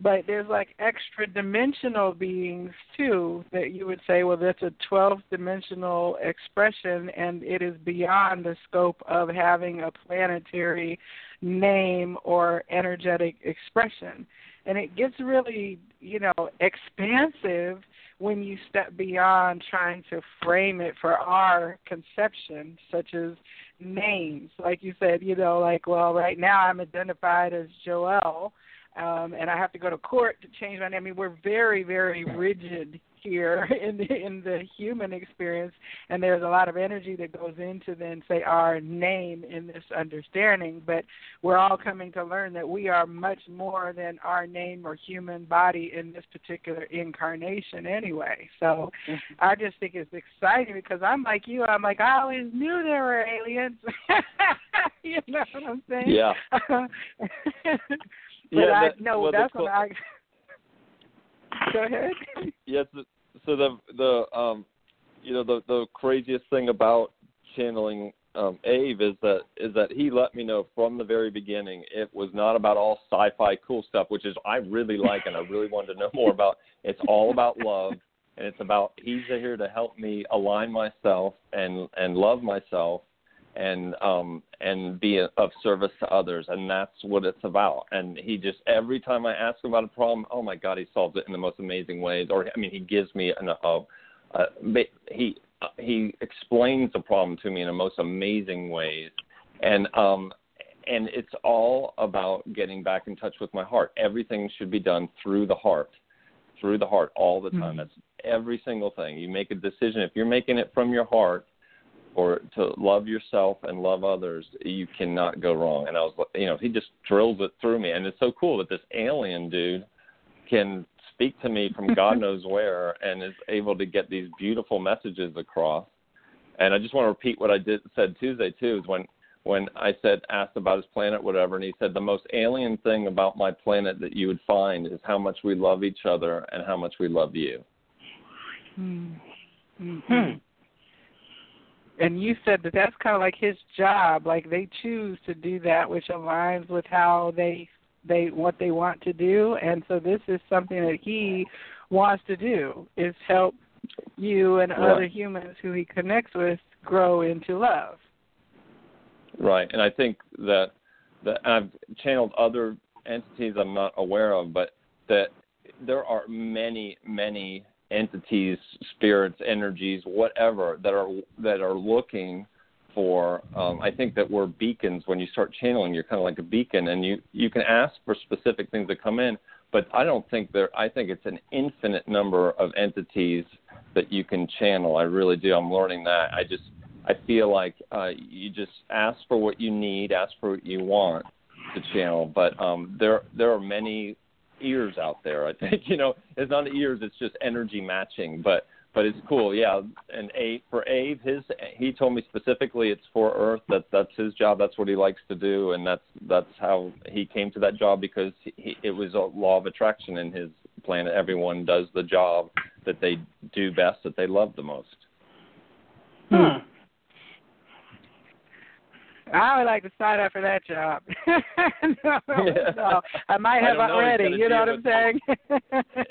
But there's like extra dimensional beings too that you would say, well, that's a 12 dimensional expression and it is beyond the scope of having a planetary name or energetic expression. And it gets really, you know, expansive when you step beyond trying to frame it for our conception, such as names. Like you said, you know, like, well, right now I'm identified as Joelle, um, and I have to go to court to change my name. I mean, we're very, very rigid here in the in the human experience and there's a lot of energy that goes into then say our name in this understanding. But we're all coming to learn that we are much more than our name or human body in this particular incarnation anyway. So mm-hmm. i just think it's exciting because i'm like you. I'm like i always knew there were aliens. You know what i'm saying? Yeah but yeah, i that, no well, that's what I Go ahead. Yes. So the the um, you know the the craziest thing about channeling um, Abe is that is that he let me know from the very beginning it was not about all sci-fi cool stuff, which is I really like and I really wanted to know more about. It's all about love, and it's about he's here to help me align myself and and love myself and um and be of service to others and that's what it's about. And he just every time i ask him about a problem oh my god he solves it in the most amazing ways or i mean he gives me an uh, uh he uh, he explains the problem to me in the most amazing ways. And um and it's all about getting back in touch with my heart. Everything should be done through the heart through the heart all the time. Mm-hmm. that's every single thing. You make a decision. If you're making it from your heart or to love yourself and love others, you cannot go wrong. And I was, you know, he just drills it through me, and it's so cool that this alien dude can speak to me from God knows where and is able to get these beautiful messages across. And I just want to repeat what I did said Tuesday too is when when I said asked about his planet whatever and he said the most alien thing about my planet that you would find is how much we love each other and how much we love you. Hmm. And you said that that's kind of like his job like they choose to do that which aligns with how they they what they want to do and so this is something that he wants to do is help you and right. other humans who he connects with grow into love right and i think that that i've channeled other entities i'm not aware of but that there are many many entities, spirits, energies, whatever that are that are looking for. Um, I think that we're beacons. When you start channeling, you're kind of like a beacon, and you you can ask for specific things that come in. But I don't think there. I think it's an infinite number of entities that you can channel. I really do. I'm learning that. I just I feel like uh, you just ask for what you need, ask for what you want to channel. But um, there there are many ears out there. I think you know it's not ears; it's just energy matching. But but it's cool, yeah. And A for Abe, his he told me specifically it's for Earth. That that's his job. That's what he likes to do, and that's that's how he came to that job because he, it was a law of attraction in his planet. Everyone does the job that they do best, that they love the most. Hmm. I would like to sign up for that job. no, no, I might have I already. You know what I'm saying?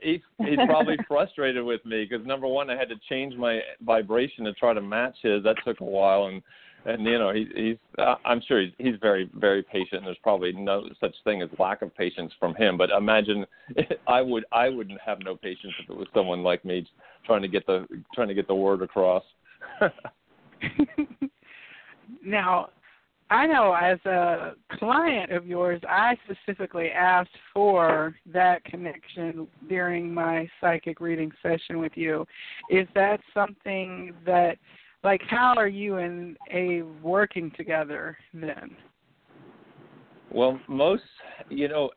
he's he's probably frustrated with me because number one, I had to change my vibration to try to match his. That took a while, and and you know he, he's uh, I'm sure he's he's very very patient. And there's probably no such thing as lack of patience from him. But imagine I would I wouldn't have no patience if it was someone like me trying to get the trying to get the word across. now, I know as a client of yours, I specifically asked for that connection during my psychic reading session with you. Is that something that, like, how are you and Abe working together then? Well, most you know,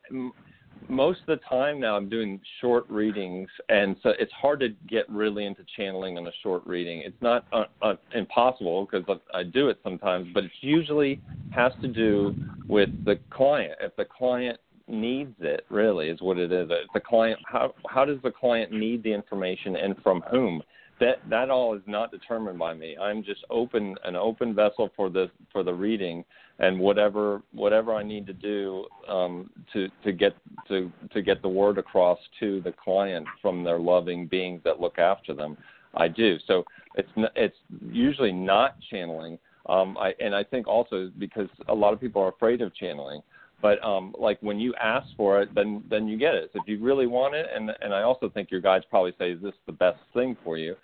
most of the time now I'm doing short readings, and so it's hard to get really into channeling on a short reading. It's not uh, uh, impossible because I, do it sometimes, but it usually has to do with the client. If the client needs it, really is what it is. If the client, how how does the client need the information, and from whom? That that all is not determined by me. I'm just open an open vessel for the for the reading and whatever whatever I need to do um, to to get to to get the word across to the client from their loving beings that look after them, I do. So it's it's usually not channeling. Um, I and I think also because a lot of people are afraid of channeling. But um, like when you ask for it, then then you get it. So if you really want it, and and I also think your guides probably say, "Is this the best thing for you?"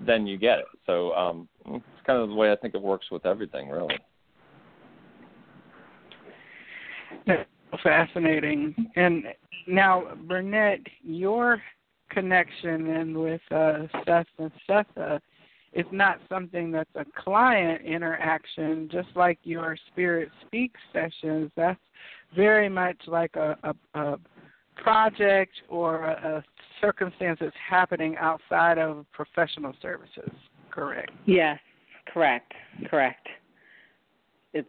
Then you get it. So um, it's kind of the way I think it works with everything, really. That's fascinating. And now, Bernette, your connection and with uh, Seth and Setha is not something that's a client interaction, just like your Spirit Speak sessions. That's very much like a, a, a project or a, a circumstance that's happening outside of professional services. Correct. Yes, correct, correct. It's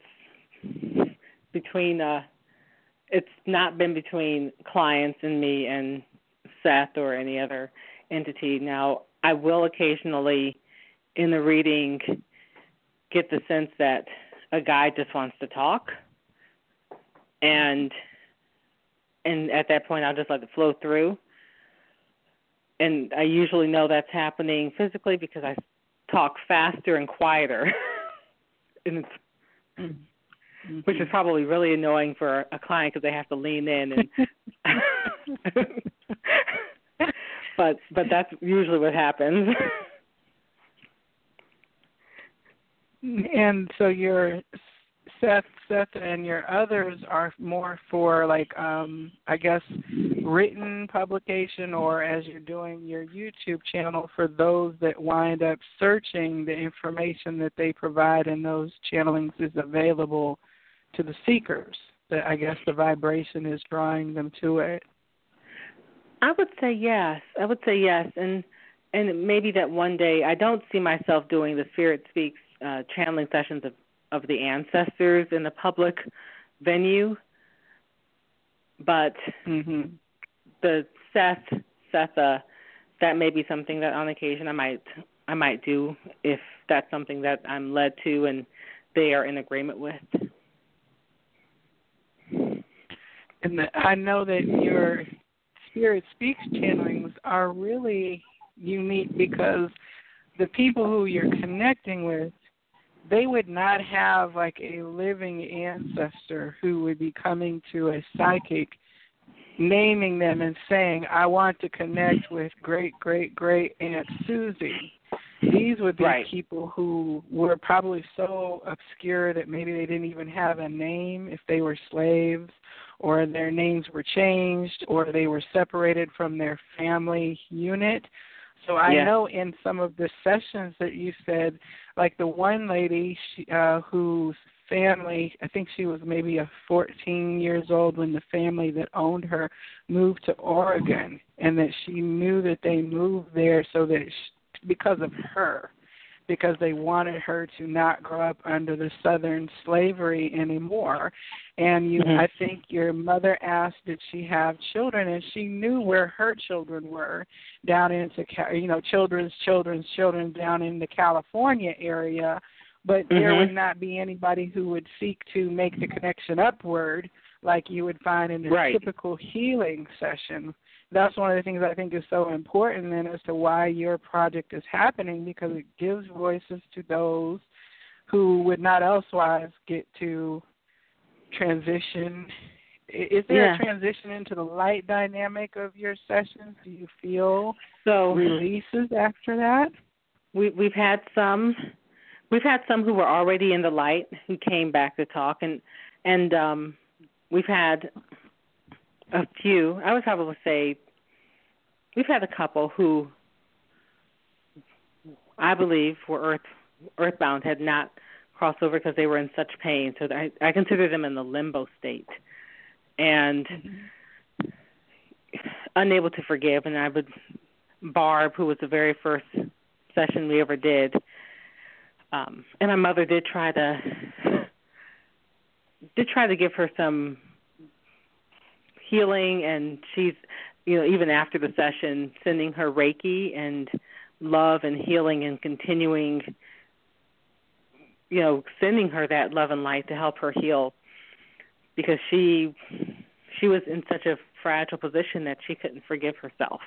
between uh it's not been between clients and me and Seth or any other entity. Now, I will occasionally in the reading get the sense that a guy just wants to talk and and at that point I'll just let it flow through. And I usually know that's happening physically because I talk faster and quieter. and it's Mm-hmm. which is probably really annoying for a client because they have to lean in and but but that's usually what happens And so your Seth, Seth, and your others are more for like um I guess written publication, or as you're doing your YouTube channel for those that wind up searching the information that they provide in those channelings is available to the seekers. That I guess the vibration is drawing them to it. I would say yes. I would say yes, and and maybe that one day I don't see myself doing the Spirit Speaks uh, channeling sessions of of the ancestors in the public venue, but hmm the Seth Setha that may be something that on occasion I might I might do if that's something that I'm led to and they are in agreement with. And the, I know that your Spirit Speaks channelings are really unique because the people who you're connecting with, they would not have like a living ancestor who would be coming to a psychic, naming them and saying, I want to connect with great, great, great Aunt Susie. These would be Right. people who were probably so obscure that maybe they didn't even have a name if they were slaves, or their names were changed, or they were separated from their family unit. So I Yeah. know in some of the sessions that you said, like the one lady she, uh, whose family, I think she was maybe a 14 years old when the family that owned her moved to Oregon, and that she knew that they moved there so that sh because of her because they wanted her to not grow up under the southern slavery anymore and you mm-hmm. i think your mother asked did she have children and she knew where her children were down into you know children's children's children down in the california area but mm-hmm. there would not be anybody who would seek to make the connection upward like you would find in a right. typical healing session that's one of the things I think is so important then as to why your project is happening because it gives voices to those who would not elsewise get to transition. Is there yeah. a transition into the light dynamic of your sessions? Do you feel so releases after that? We we've had some we've had some who were already in the light who came back to talk and and um we've had a few. I would probably say we've had a couple who I believe were earth earthbound had not crossed over because they were in such pain. So I, I consider them in the limbo state and mm-hmm. unable to forgive. And I would Barb, who was the very first session we ever did, um, and my mother did try to did try to give her some healing and she's you know even after the session sending her reiki and love and healing and continuing you know sending her that love and light to help her heal. Because she she was in such a fragile position that she couldn't forgive herself.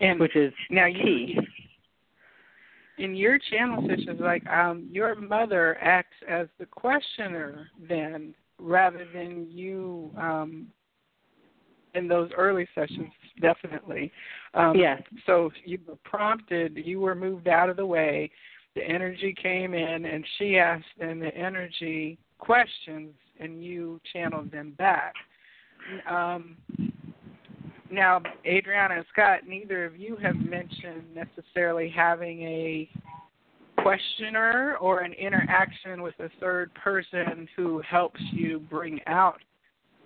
And which is now key. you, in your channel sessions like um your mother acts as the questioner then rather than you um, in those early sessions, definitely. Um, yes. So you were prompted, you were moved out of the way, the energy came in, and she asked then the energy questions, and you channeled them back. Um, now, Adrianna and Scott, neither of you have mentioned necessarily having a questioner or an interaction with a third person who helps you bring out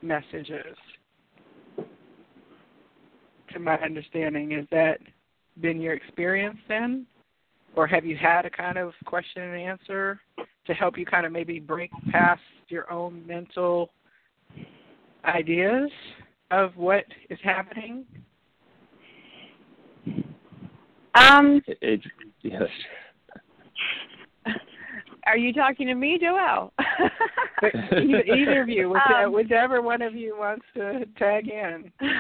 messages. To my understanding, has that been your experience then? Or have you had a kind of question and answer to help you kind of maybe break past your own mental ideas of what is happening? Um, it, yes. Are you talking to me, Joelle? either, either of you, whichever, um, whichever one of you wants to tag in.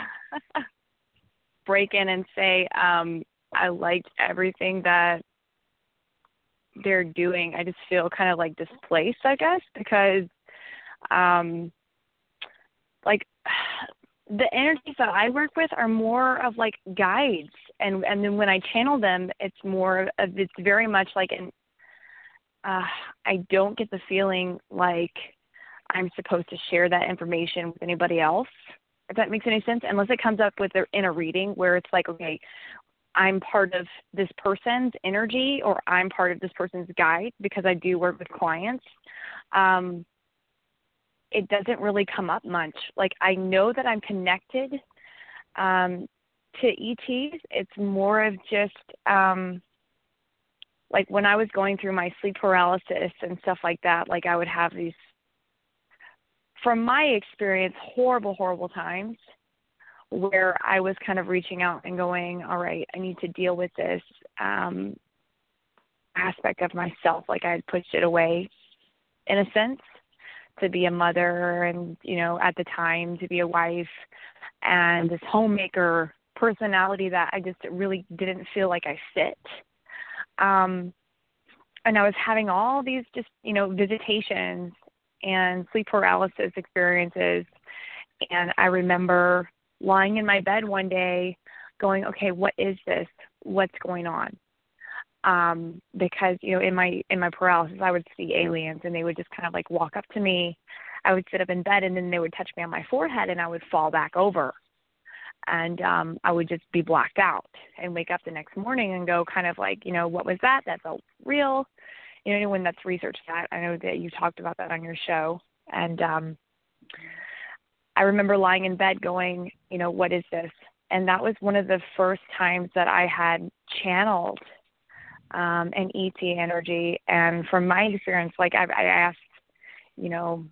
Break in and say, um, I liked everything that they're doing. I just feel kind of like displaced, I guess, because um like the energies that I work with are more of like guides and and then when I channel them it's more of it's very much like an uh, I don't get the feeling like I'm supposed to share that information with anybody else. If that makes any sense, unless it comes up with their in a reading where it's like, okay, I'm part of this person's energy or I'm part of this person's guide because I do work with clients. Um, it doesn't really come up much. Like I know that I'm connected um, to ETs. It's more of just um, like when I was going through my sleep paralysis and stuff like that, like I would have these, from my experience, horrible, horrible times where I was kind of reaching out and going, all right, I need to deal with this um, aspect of myself. Like I had pushed it away in a sense to be a mother and, you know, at the time to be a wife and this homemaker personality that I just really didn't feel like I fit um, and I was having all these just, you know, visitations and sleep paralysis experiences. And I remember lying in my bed one day going, okay, what is this? What's going on? Um, because, you know, in my in my paralysis I would see aliens and they would just kind of like walk up to me. I would sit up in bed and then they would touch me on my forehead and I would fall back over and um I would just be blacked out and wake up the next morning and go kind of like, you know, what was that? That's all real. You know, anyone that's researched that, I know that you talked about that on your show. And um I remember lying in bed going, you know, what is this? and that was one of the first times that I had channeled um, an ET energy. And from my experience, like I, I asked, you know,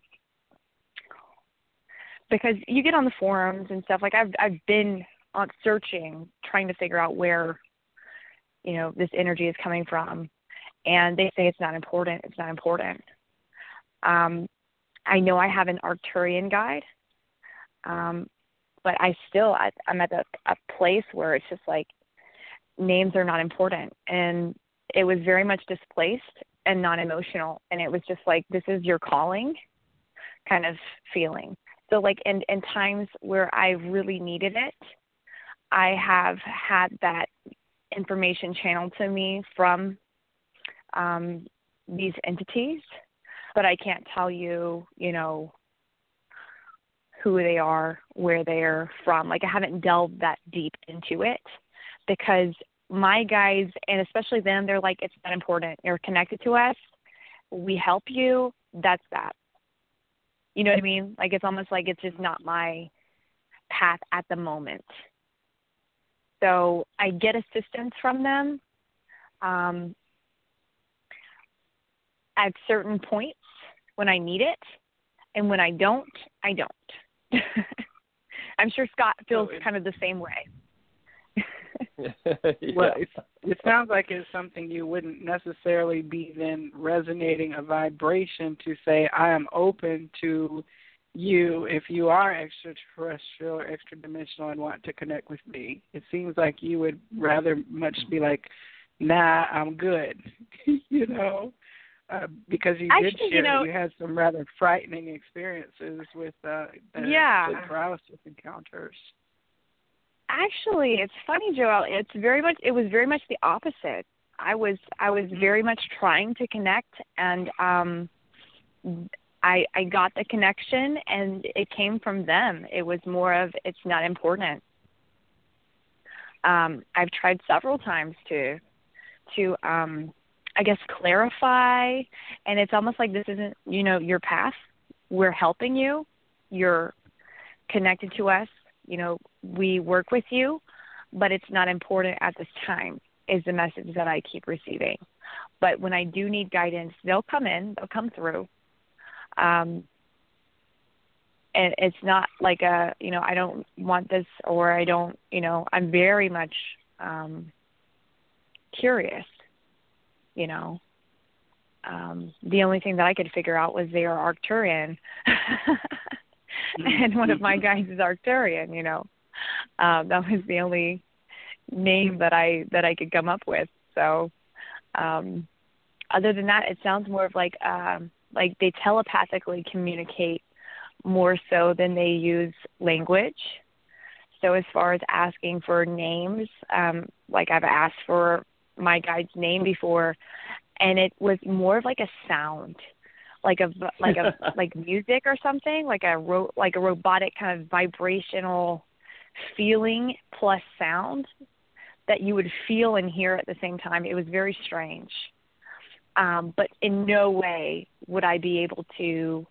because you get on the forums and stuff. Like I've I've been on searching, trying to figure out where, you know, this energy is coming from, and they say it's not important. It's not important. Um, I know I have an Arcturian guide, um, but I still I, I'm at a, a place where it's just like names are not important, and it was very much displaced and non emotional, and it was just like this is your calling, kind of feeling. So like in in times where I really needed it, I have had that information channeled to me from um, these entities but I can't tell you, you know, who they are, where they're from. Like I haven't delved that deep into it because my guys and especially them, they're like, it's not important. You're connected to us. We help you. That's that. You know what I mean? Like it's almost like it's just not my path at the moment. So I get assistance from them um, at certain points when I need it, and when I don't, I don't. I'm sure Scott feels kind of the same way. yeah. Well, it, it sounds like it's something you wouldn't necessarily be then resonating a vibration to say, I am open to you if you are extraterrestrial or extra dimensional and want to connect with me. It seems like you would rather much be like, nah, I'm good, you know? Uh, because you Actually, did share you, know, you had some rather frightening experiences with uh, the, yeah. the paralysis encounters. Actually, it's funny, Joelle. It's very much. It was very much the opposite. I was I was Mm-hmm. very much trying to connect, and um, I I got the connection, and it came from them. It was more of it's not important. Um, I've tried several times to to um, I guess clarify and it's almost like this isn't, you know, your path. We're helping you. You're connected to us. You know, we work with you, but it's not important at this time is the message that I keep receiving. But when I do need guidance, they'll come in, they'll come through. Um and it's not like a, you know, I don't want this or I don't, you know, I'm very much um curious you know. Um, the only thing that I could figure out was they are Arcturian. and one of my guys is Arcturian, you know. Um, that was the only name that I that I could come up with. So um other than that it sounds more of like um like they telepathically communicate more so than they use language. So as far as asking for names, um, like I've asked for my guide's name before, and it was more of like a sound, like a like a like music or something, like a ro- like a robotic kind of vibrational feeling plus sound that you would feel and hear at the same time. It was very strange. Um, but in no way would I be able to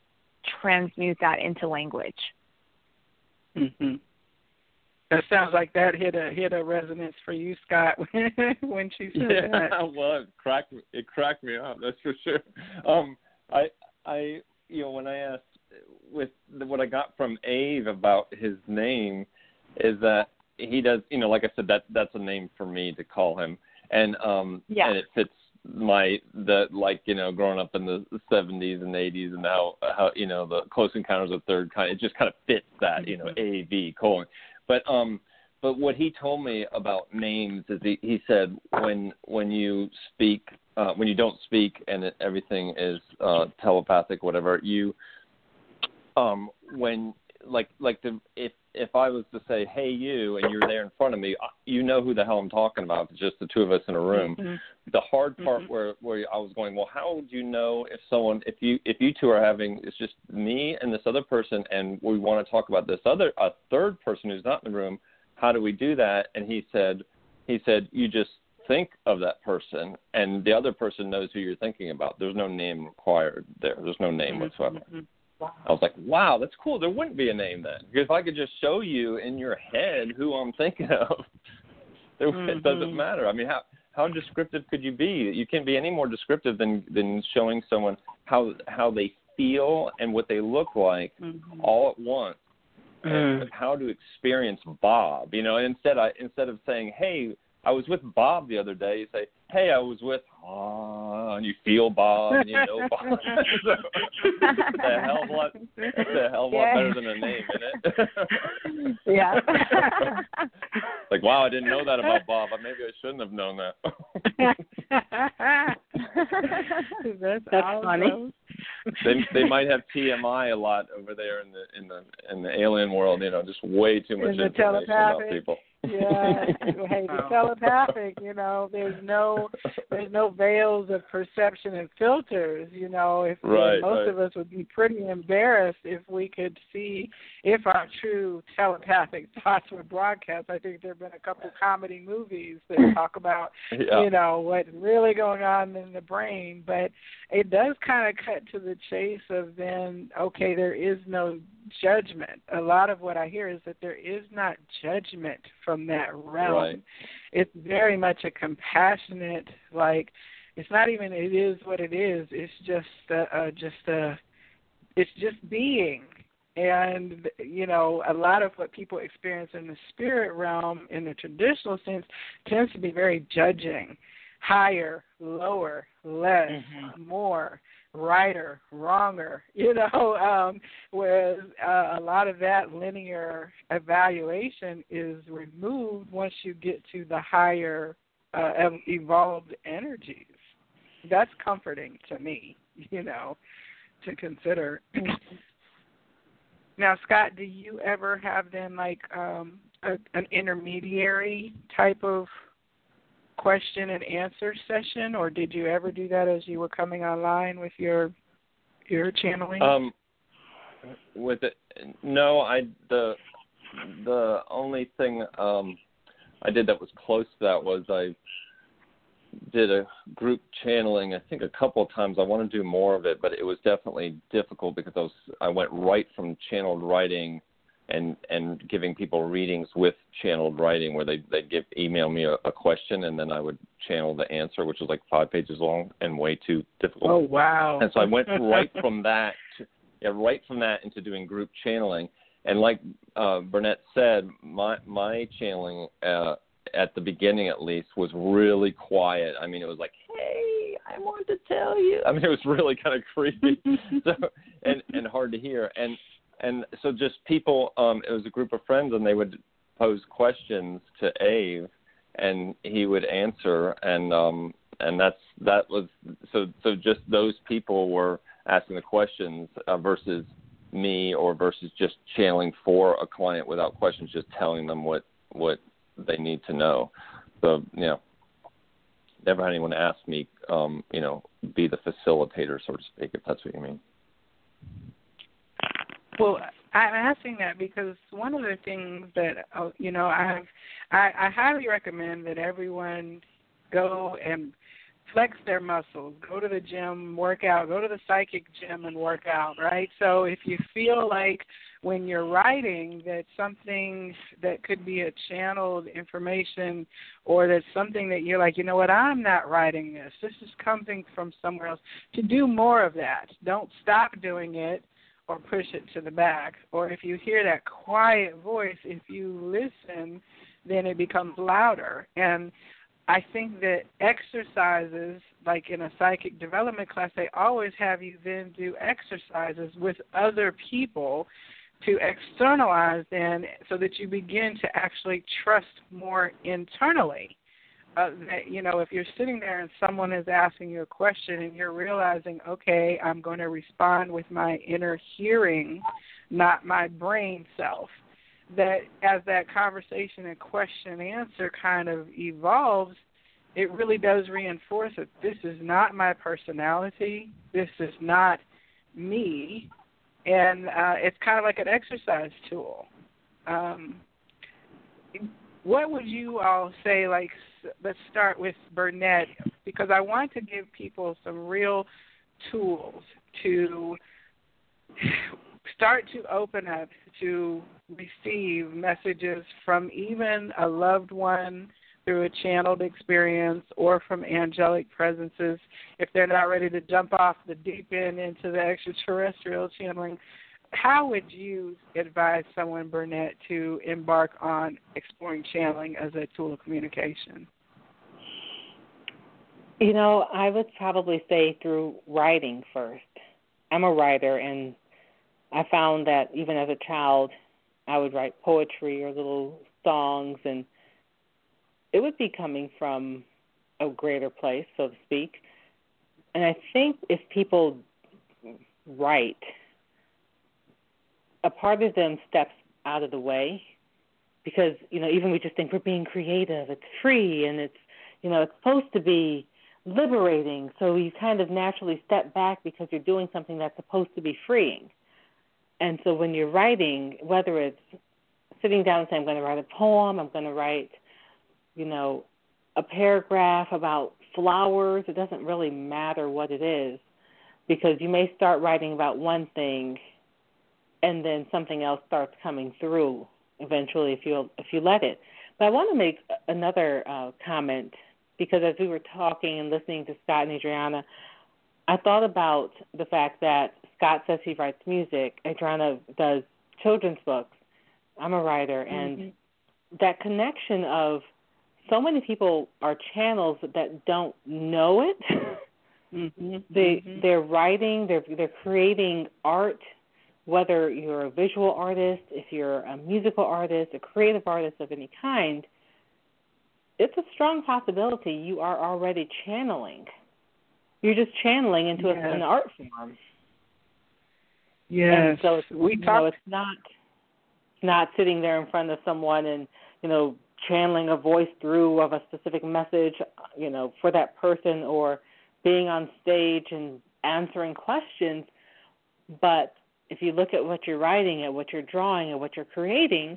transmute that into language. Mm-hmm. That sounds like that hit a hit a resonance for you, Scott, when when she said yeah, that. well, it cracked me- it cracked me up. That's for sure. Um, I I you know when I asked with the, what I got from Ave about his name is that he does you know like I said that that's a name for me to call him. And um Yeah. and it fits my the like you know growing up in the 70s and 80s and how how you know the close encounters of third kind it just kind of fits that you know A V colon. But um but what he told me about names is he he said when when you speak uh when you don't speak and everything is uh telepathic whatever you um when like like the if if I was to say hey you and you're there in front of me uh, you know who the hell I'm talking about it's just the two of us in a room Mhm. the hard part Mhm. where where I was going, well, how would you know if someone if you if you two are having it's just me and this other person and we want to talk about this other a third person who's not in the room, how do we do that? And he said he said you just think of that person and the other person knows who you're thinking about. There's no name required there. There's no name whatsoever. Mhm. I was like, wow, that's cool. There wouldn't be a name then. Because if I could just show you in your head who I'm thinking of, it, mm-hmm. doesn't matter. I mean, how how descriptive could you be? You can't be any more descriptive than than showing someone how how they feel and what they look like mm-hmm. all at once. Mm. And how to experience Bob, you know. Instead, I instead of saying, "Hey, I was with Bob the other day," you say, "Hey, I was with," uh, and you feel Bob and you know Bob. so, it's a hell of a lot. It's a hell of a lot better than a name, isn't it? yeah. like, wow, I didn't know that about Bob. Maybe I shouldn't have known that. That's, That's funny. they they might have TMI a lot over there in the in the in the alien world. You know, just way too much In the information about people. Yeah. Hey, the telepathic, you know, there's no there's no veils of perception and filters, you know. If Right, most right. of us would be pretty embarrassed if we could see if our true telepathic thoughts were broadcast. I think there've been a couple comedy movies that talk about yeah. you know what's really going on in the brain but it does kind of cut to the chase of then okay there is no judgment a lot of what i hear is that there is not judgment from that realm. Right. it's very much a compassionate like it's not even it is what it is. It's just a, a just a it's just being. And you know a lot of what people experience in the spirit realm in the traditional sense tends to be very judging. Higher lower less Mhm. more righter wronger you know um whereas uh, a lot of that linear evaluation is removed once you get to the higher uh, ev- evolved energies. That's comforting to me you know to consider. Now scott do you ever have then like um a, an intermediary type of question and answer session or did you ever do that as you were coming online with your your channeling Um, with it, no, I the the only thing um I did that was close to that was I did a group channeling. I think a couple of times. I want to do more of it, but it was definitely difficult because I was I went right from channeled writing and and giving people readings with channeled writing where they they'd give email me a, a question and then I would channel the answer, which was like five pages long and way too difficult. oh wow And so I went right from that, to, yeah, right from that into doing group channeling. And like uh, Bernette said, my my channeling uh, at the beginning, at least, was really quiet. I mean, it was like, "Hey, I want to tell you." I mean, it was really kind of creepy, so and and hard to hear. And and so just people, um, it was a group of friends, and they would pose questions to Ave, and he would answer, and um, and that's that was so so just those people were asking the questions uh, versus me or versus just channeling for a client without questions just telling them what what they need to know. So you know never had anyone ask me um you know be the facilitator so to speak if that's what you mean Well, I'm asking that because one of the things that uh, you know I've I, I highly recommend that everyone go and flex their muscles, go to the gym, work out, go to the psychic gym and work out, right? So if you feel like when you're writing that something that could be a channeled information or that something that you're like, you know what, I'm not writing this. This is coming from somewhere else. To do more of that. Don't stop doing it or push it to the back. Or if you hear that quiet voice, if you listen, then it becomes louder. And I think that exercises, like in a psychic development class, they always have you then do exercises with other people to externalize then so that you begin to actually trust more internally. Uh, that you know, if you're sitting there and someone is asking you a question and you're realizing, okay, I'm going to respond with my inner hearing, not my brain self. That as that conversation and question and answer kind of evolves, it really does reinforce that this is not my personality. This is not me, and uh, it's kind of like an exercise tool. Um, what would you all say? Like, let's start with Bernette because I want to give people some real tools to start to open up to receive messages from even a loved one through a channeled experience or from angelic presences. If they're not ready to jump off the deep end into the extraterrestrial channeling how would you advise someone bernette to embark on exploring channeling as a tool of communication you know i would probably say through writing first i'm a writer and i found that even as a child i would write poetry or little songs and it would be coming from a greater place, so to speak. And I think if people write, a part of them steps out of the way because, you know, even we just think we're being creative, it's free and it's, you know, it's supposed to be liberating. So you kind of naturally step back because you're doing something that's supposed to be freeing. And so when you're writing, whether it's sitting down and saying, I'm going to write a poem, I'm going to write you know, a paragraph about flowers, it doesn't really matter what it is because you may start writing about one thing and then something else starts coming through eventually if you if you let it. But I want to make another uh, comment because as we were talking and listening to Scott and Adrianna, I thought about the fact that Scott says he writes music, Adrianna does children's books. I'm a writer, and mm-hmm. that connection of so many people are channels that don't know it. mm-hmm, they mm-hmm. they're writing, they're they're creating art. Whether you're a visual artist, if you're a musical artist, a creative artist of any kind, it's a strong possibility you are already channeling. You're just channeling into yes. a, an art form. Yes. And so it's, we talk- know, it's not not sitting there in front of someone and you know channeling a voice through of a specific message, you know, for that person or being on stage and answering questions. But if you look at what you're writing, at what you're drawing, at what you're creating,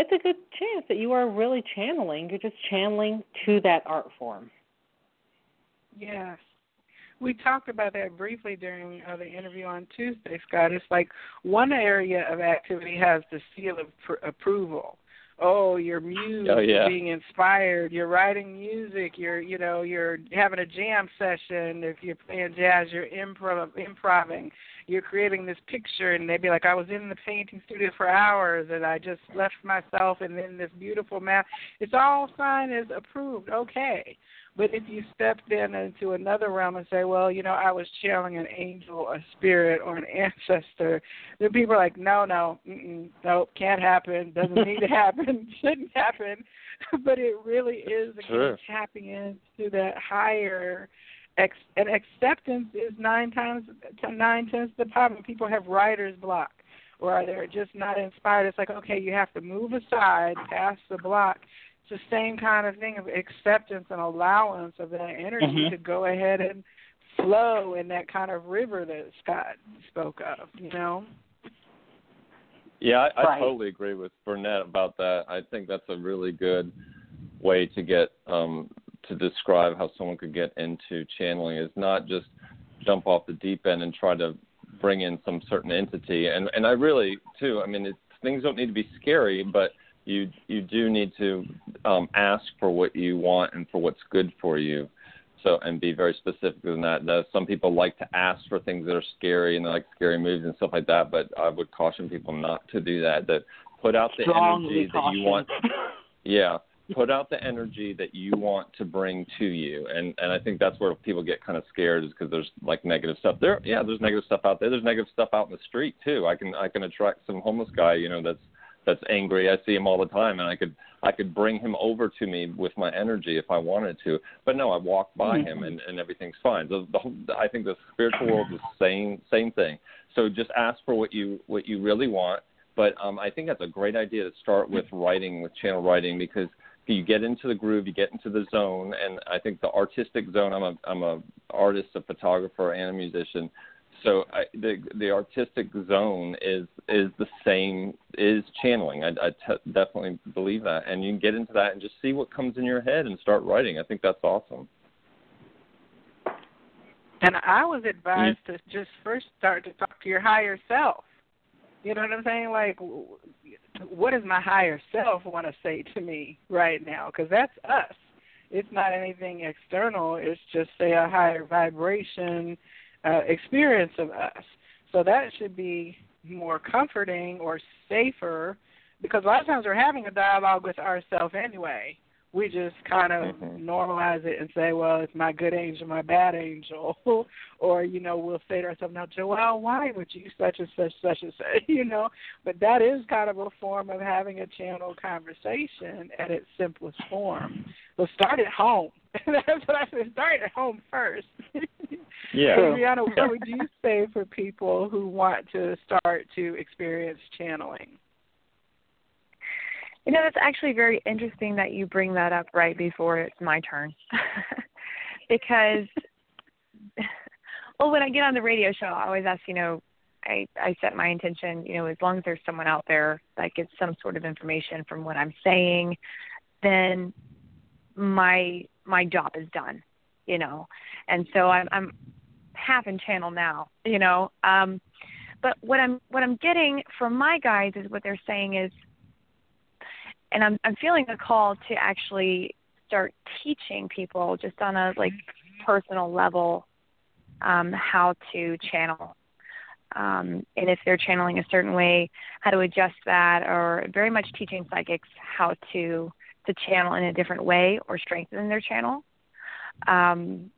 it's a good chance that you are really channeling. You're just channeling to that art form. Yes. We talked about that briefly during uh, the interview on Tuesday, Scott. It's like one area of activity has the seal of pr- approval oh your muse oh, yeah. being inspired you're writing music you're you know you're having a jam session if you're playing jazz you're improv improving you're creating this picture and they'd be like i was in the painting studio for hours and i just left myself and then this beautiful map it's all signed as approved okay but if you step in into another realm and say, well, you know, I was channeling an angel, a spirit, or an ancestor, then people are like, no, no, mm-mm, nope, can't happen, doesn't need to happen, shouldn't happen. but it really is again sure. tapping into that higher. Ex- and acceptance is nine times nine tenths the problem. People have writer's block, or they're just not inspired. It's like, okay, you have to move aside, past the block, It's the same kind of thing of acceptance and allowance of that energy mm-hmm. to go ahead and flow in that kind of river that Scott spoke of, you know? Yeah, I, I right. totally agree with Bernette about that. I think that's a really good way to get um to describe how someone could get into channeling is not just jump off the deep end and try to bring in some certain entity and and I really too I mean it's, things don't need to be scary but you you do need to um, ask for what you want and for what's good for you. So and be very specific in that. Now, some people like to ask for things that are scary and they like scary movies and stuff like that. But I would caution people not to do that. That put out the Strongly energy that you want. Yeah, put out the energy that you want to bring to you and and i think that's where people get kind of scared is because there's like negative stuff there yeah there's negative stuff out there there's negative stuff out in the street too i can i can attract some homeless guy you know that's that's angry. I see him all the time, and I could I could bring him over to me with my energy if I wanted to. But no, I walk by mm-hmm. him, and and everything's fine. The, the whole, I think the spiritual world is the same same thing. So just ask for what you what you really want. But um, I think that's a great idea to start with writing, with channel writing, because you get into the groove, you get into the zone, and I think the artistic zone. I'm a I'm a artist, a photographer, and a musician so I, the the artistic zone is is the same is channeling. I, I t- definitely believe that, and you can get into that and just see what comes in your head and start writing. I think that's awesome. And I was advised mm-hmm. to just first start to talk to your higher self. You know what I'm saying? Like, what does my higher self want to say to me right now? Because that's us. It's not anything external. It's just say a higher vibration uh, experience of us. So that should be more comforting or safer because a lot of times we're having a dialogue with ourselves anyway we just kind of mm-hmm. normalize it and say, well, it's my good angel, my bad angel, or you know, we'll say to ourselves, now, Joelle, why would you such and such, such and such, you know? But that is kind of a form of having a channel conversation at its simplest form. So start at home. That's what I said. Start at home first. yeah. So, Adrianna, what would you say for people who want to start to experience channeling? You know, it's actually very interesting that you bring that up right before it's my turn. because well, when I get on the radio show, I always ask, you know, I I set my intention, you know, as long as there's someone out there that gets some sort of information from what I'm saying, then my my job is done, you know. And so I'm I'm half in channel now, you know. Um but what I'm what I'm getting from my guys is what they're saying is and I'm I'm feeling a call to actually start teaching people just on a like personal level um, how to channel. Um, and if they're channeling a certain way, how to adjust that, or very much teaching psychics how to to channel in a different way or strengthen their channel. Um,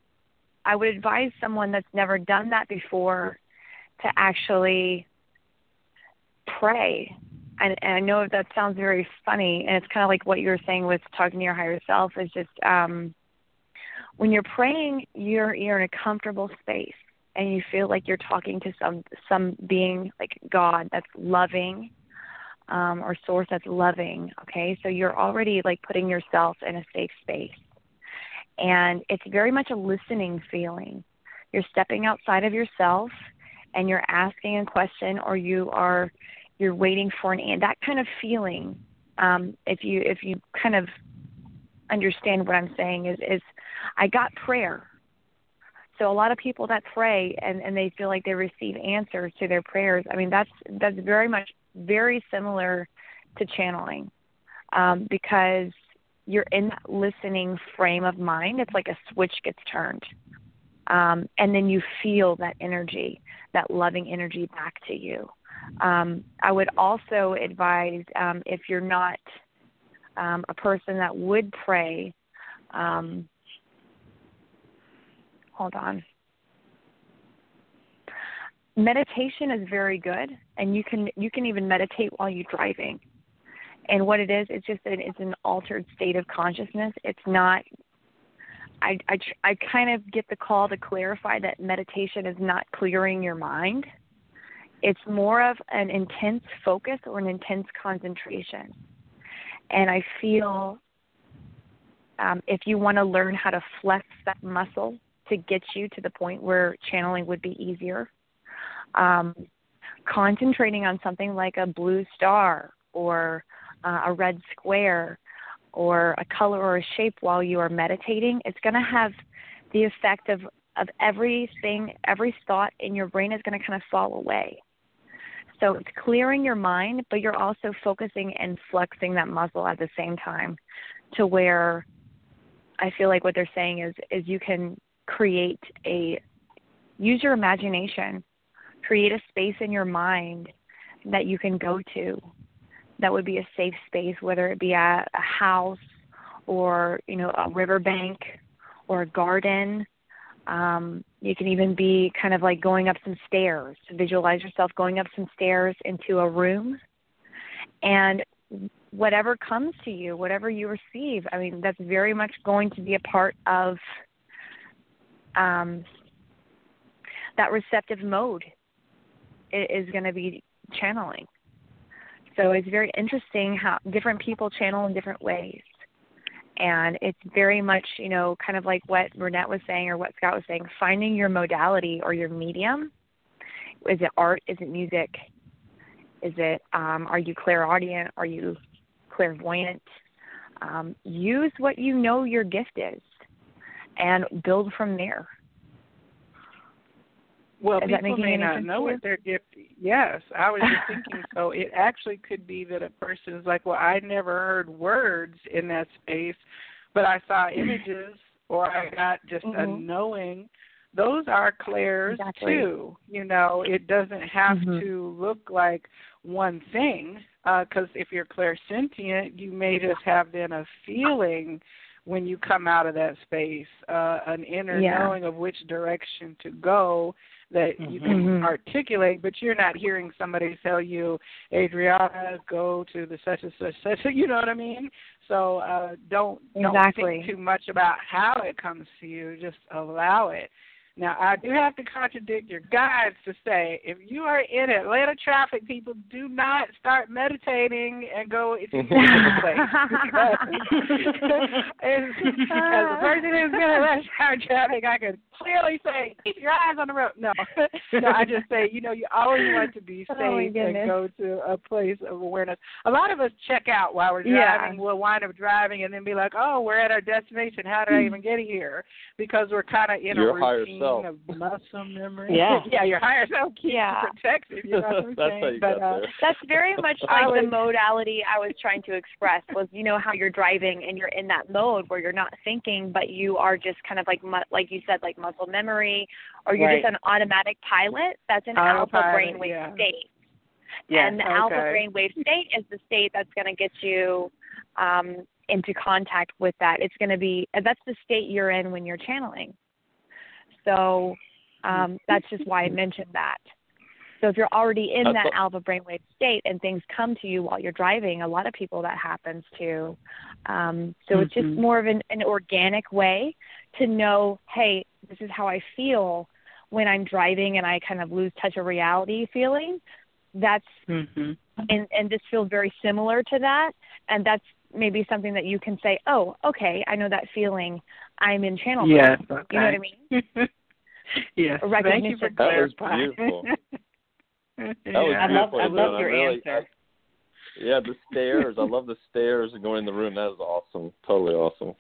I would advise someone that's never done that before to actually pray and, and I know that sounds very funny, and it's kind of like what you were saying with talking to your higher self is just um, when you're praying, you're you're in a comfortable space, and you feel like you're talking to some some being like God that's loving, um, or source that's loving. Okay, so you're already like putting yourself in a safe space, and it's very much a listening feeling. You're stepping outside of yourself, and you're asking a question, or you are you're waiting for an and that kind of feeling um, if you if you kind of understand what i'm saying is is i got prayer. So a lot of people that pray and and they feel like they receive answers to their prayers i mean that's that's very much very similar to channeling um, because you're in that listening frame of mind. It's like a switch gets turned um, and then you feel that energy that loving energy back to you um, I would also advise um, if you're not um, a person that would pray, um, hold on. Meditation is very good, and you can you can even meditate while you're driving. And what it is, it's just that it's an altered state of consciousness. It's not I, I, I kind of get the call to clarify that meditation is not clearing your mind. It's more of an intense focus or an intense concentration. And I feel um, if you want to learn how to flex that muscle to get you to the point where channeling would be easier, um, concentrating on something like a blue star or uh, a red square or a color or a shape while you are meditating, it's going to have the effect of, of everything, every thought in your brain is going to kind of fall away. So it's clearing your mind, but you're also focusing and flexing that muscle at the same time to where I feel like what they're saying is is you can create a use your imagination, create a space in your mind that you can go to that would be a safe space, whether it be a, a house or, you know, a riverbank or a garden um, you can even be kind of like going up some stairs. Visualize yourself going up some stairs into a room. And whatever comes to you, whatever you receive, I mean, that's very much going to be a part of um, that receptive mode is going to be channeling. So it's very interesting how different people channel in different ways and it's very much you know kind of like what Bernette was saying or what Scott was saying finding your modality or your medium. Is it art? Is it music? Is it um, are you clairaudient? Are you clairvoyant? Um, use what you know your gift is and build from there Well, Is people may not know what their gift. Yes, I was just thinking. so it actually could be that a person is like, "Well, I never heard words in that space, but I saw images, or I got just mm-hmm. a knowing." Those are clairs exactly. too. You know, it doesn't have mm-hmm. to look like one thing because uh, if you're clairsentient, you may just have then a feeling when you come out of that space, uh, an inner yeah. knowing of which direction to go that you can mm-hmm. articulate, but you're not hearing somebody tell you, Adrianna, go to the such and such such. You know what I mean? So uh, don't exactly. don't think too much about how it comes to you. Just allow it. Now, I do have to contradict your guides to say if you are in Atlanta traffic, people do not start meditating and go if you the place. as, as a person who's been in rush hour traffic, I can clearly say keep your eyes on the road. No, no, I just say you know you always want to be safe oh and go to a place of awareness. A lot of us check out while we're driving. Yeah. We'll wind up driving and then be like, oh, we're at our destination. How did I even get here? Because we're kind of in Your a routine self. of muscle memory. Yeah. yeah, your higher self keeps Yeah. you protected. You know what I'm That's saying? how you but, got uh, there. That's very much I like the modality I was trying to express was you know how you're driving and you're in that mode where you're not thinking but you are just kind of like like you said like muscle memory or you're Right. just an automatic pilot that's an Autopilot, alpha brainwave yeah. state. Yeah. And the alpha Okay. brainwave state is the state that's going to get you um, into contact with that. It's going to be that's the state you're in when you're channeling. So um, that's just why I mentioned that. So if you're already in That's that what- alpha brainwave state and things come to you while you're driving, a lot of people that happens to. Um, so it's just Mhm. more of an, an organic way to know, hey, this is how I feel when I'm driving and I kind of lose touch of reality feeling. That's mhm. and and this feels very similar to that and that's maybe something that you can say oh okay i know that feeling i'm in channel mode." Yes. Okay. you know what i mean yes. A Thank you for recognition. That was clarifying. beautiful. yeah. That was I love- beautiful. I love your really, answer. I- yeah, the stairs. I love the stairs and going in the room. That is awesome. Totally awesome.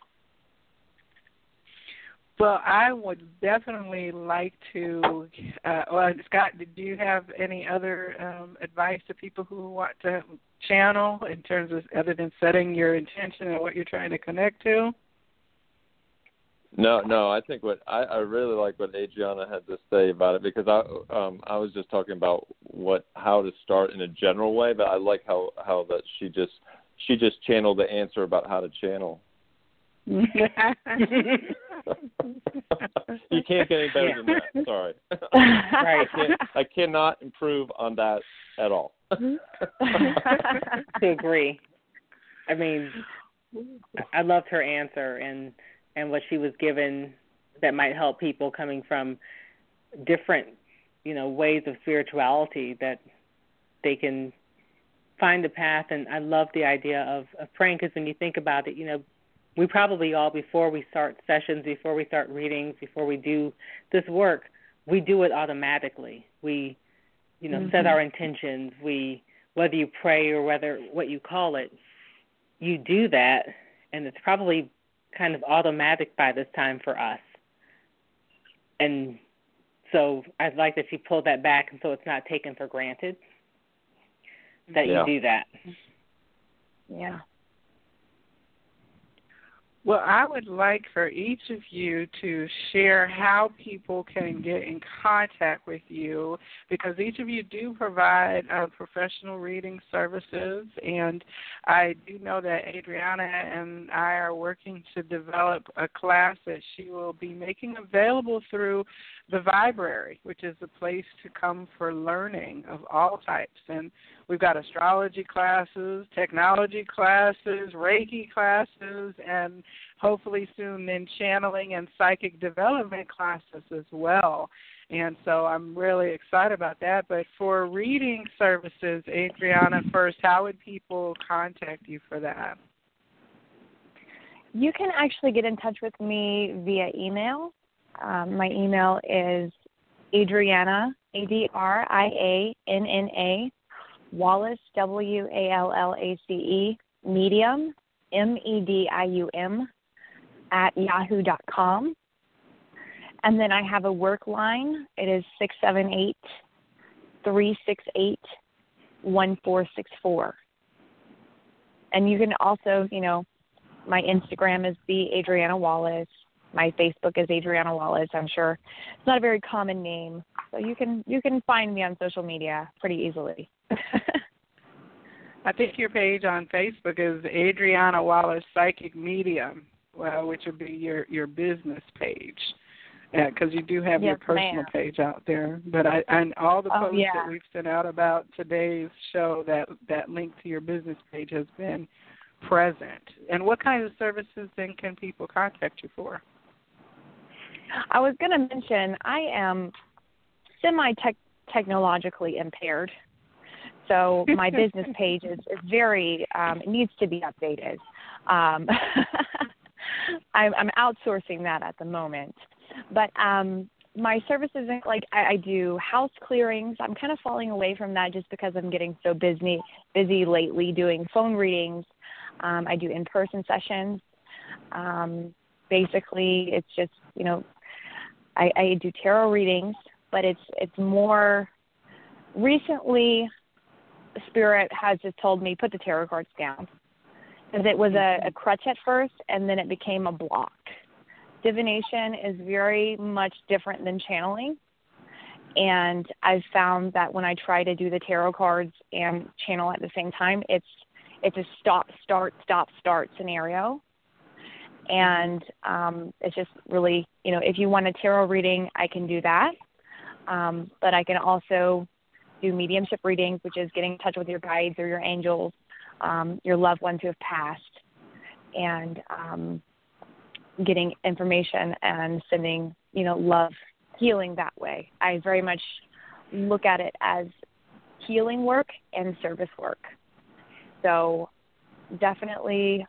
Well, I would definitely like to. Uh, well, Scott, did you have any other um, advice to people who want to channel in terms of other than setting your intention and what you're trying to connect to? No, no. I think what I, I really like what Adrianna had to say about it because I um I was just talking about what how to start in a general way, but I like how how that she just she just channeled the answer about how to channel. You can't get any better than that. Sorry. Right. I, can't, I cannot improve on that at all. to agree. I mean, I loved her answer and and what she was given that might help people coming from different, you know, ways of spirituality that they can find the path. And I love the idea of, of praying because when you think about it, you know, we probably all before we start sessions, before we start readings, before we do this work, we do it automatically. We, you know, set Mhm. our intentions. We whether you pray or whether what you call it, you do that, and it's probably kind of automatic by this time for us. And so I'd like that you pull that back, and so it's not taken for granted that Yeah. you do that. yeah Well, I would like for each of you to share how people can get in contact with you because each of you do provide uh, professional reading services. And I do know that Adrianna and I are working to develop a class that she will be making available through the Vibrary, which is a place to come for learning of all types. And we've got astrology classes, technology classes, Reiki classes, and hopefully soon then channeling and psychic development classes as well. And so I'm really excited about that. But for reading services, Adrianna, first, how would people contact you for that? you can actually get in touch with me via email um, my email is adrianna a d r i a n n a wallace w a l l a c e medium m e d i u m at yahoo dot com And then I have a work line. It is six seven eight three six eight one four six four. And you can also, you know, my Instagram is the Adrianna Wallace. My Facebook is Adrianna Wallace. I'm sure it's not a very common name, so you can you can find me on social media pretty easily. I think your page on Facebook is Adrianna Wallace Psychic Medium, well, which would be your your business page, because yeah, you do have yes, your personal ma'am. page out there. But I and all the oh, posts yeah. that we've sent out about today's show, that that link to your business page has been present. And what kinds of services then can people contact you for? I was going to mention I am semi technologically impaired. So my business page is, is very um, it needs to be updated. Um, I'm, I'm outsourcing that at the moment, but um, my services like I, I do house clearings. I'm kind of falling away from that just because I'm getting so busy busy lately doing phone readings. Um, I do in-person sessions. Um, basically, it's just you know I, I do tarot readings, but it's it's more recently spirit has just told me put the tarot cards down. Because it was a, a crutch at first and then it became a block. Divination is very much different than channeling and i've found that when i try to do the tarot cards and channel at the same time it's it's a stop start stop start scenario and um it's just really you know if you want a tarot reading i can do that um but i can also do mediumship readings, which is getting in touch with your guides or your angels, um, your loved ones who have passed, and um, getting information and sending, you know, love, healing that way. I very much look at it as healing work and service work. So definitely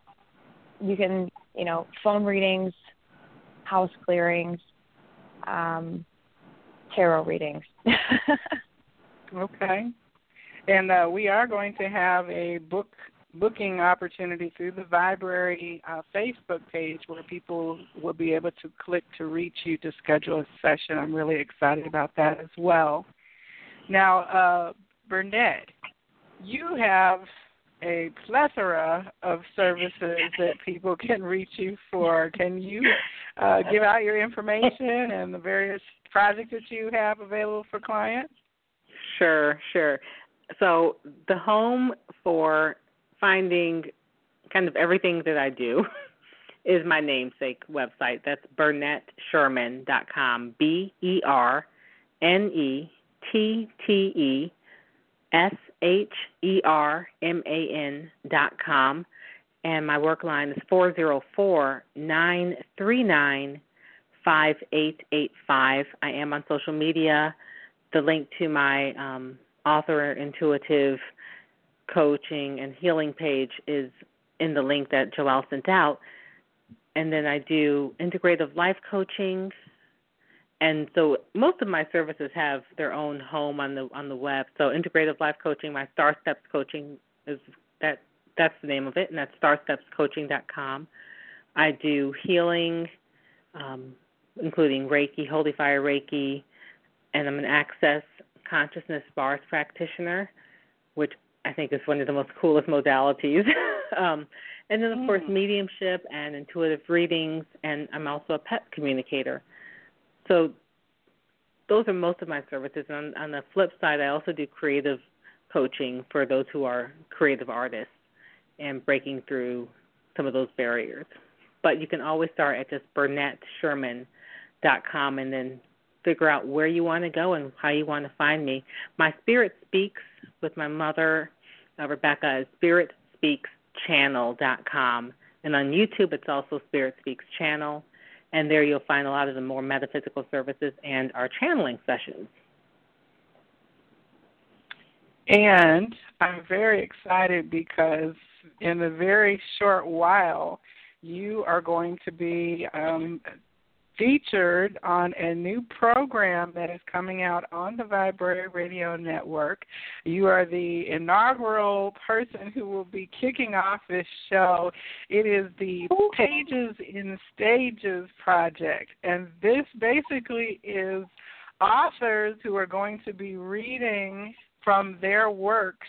you can, you know, phone readings, house clearings, um, tarot readings. Okay. And uh, we are going to have a book booking opportunity through the Vibrary uh, Facebook page where people will be able to click to reach you to schedule a session. I'm really excited about that as well. Now, uh, Burnett, you have a plethora of services that people can reach you for. Can you uh, give out your information and the various projects that you have available for clients? Sure, sure. So the home for finding kind of everything that I do is my namesake website. That's BernetteSherman.com. B E R N E T T E S H E R M A N dot com. And my work line is four zero four nine three nine five eight eight five. I am on social media the link to my um, author intuitive coaching and healing page is in the link that Joelle sent out. And then I do integrative life coaching. And so most of my services have their own home on the on the web. So integrative life coaching, my Star Steps coaching is that that's the name of it, and that's starstepscoaching.com. I do healing, um, including Reiki, Holy Fire Reiki, and I'm an Access Consciousness Bars practitioner, which I think is one of the most coolest modalities. um, and then, of mm. course, mediumship and intuitive readings, and I'm also a pet communicator. So those are most of my services. And on, on the flip side, I also do creative coaching for those who are creative artists and breaking through some of those barriers. But you can always start at just BernetteSherman.com and then figure out where you want to go and how you want to find me. My Spirit Speaks with my mother, uh, Rebecca, is spiritspeakschannel.com. And on YouTube, it's also Spirit Speaks Channel. And there you'll find a lot of the more metaphysical services and our channeling sessions. And I'm very excited because in a very short while, you are going to be um, featured on a new program that is coming out on the Vibrary Radio Network. You are the inaugural person who will be kicking off this show. It is the Pages in Stages project, and this basically is authors who are going to be reading from their works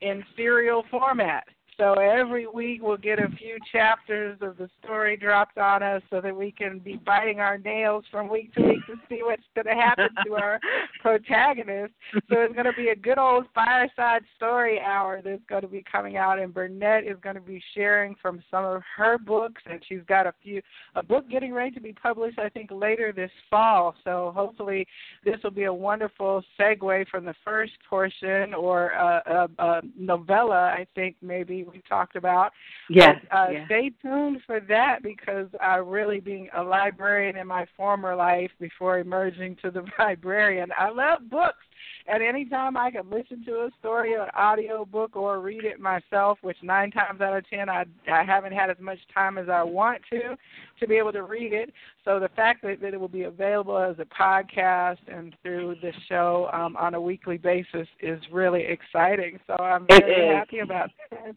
in serial format. So every week we'll get a few chapters of the story dropped on us so that we can be biting our nails from week to week to see what's going to happen to our protagonist. So it's going to be a good old fireside story hour that's going to be coming out, and Bernette is going to be sharing from some of her books, and she's got a few a book getting ready to be published, I think, later this fall. So hopefully this will be a wonderful segue from the first portion or a, a, a novella, I think maybe we talked about. Yes. But, uh, yes. Stay tuned for that because I really, being a librarian in my former life before emerging to the Viberarian, I love books. And time, I can listen to a story, an audio book, or read it myself, which nine times out of ten I I haven't had as much time as I want to to be able to read it. So the fact that, that it will be available as a podcast and through the show um, on a weekly basis is really exciting. So I'm very happy about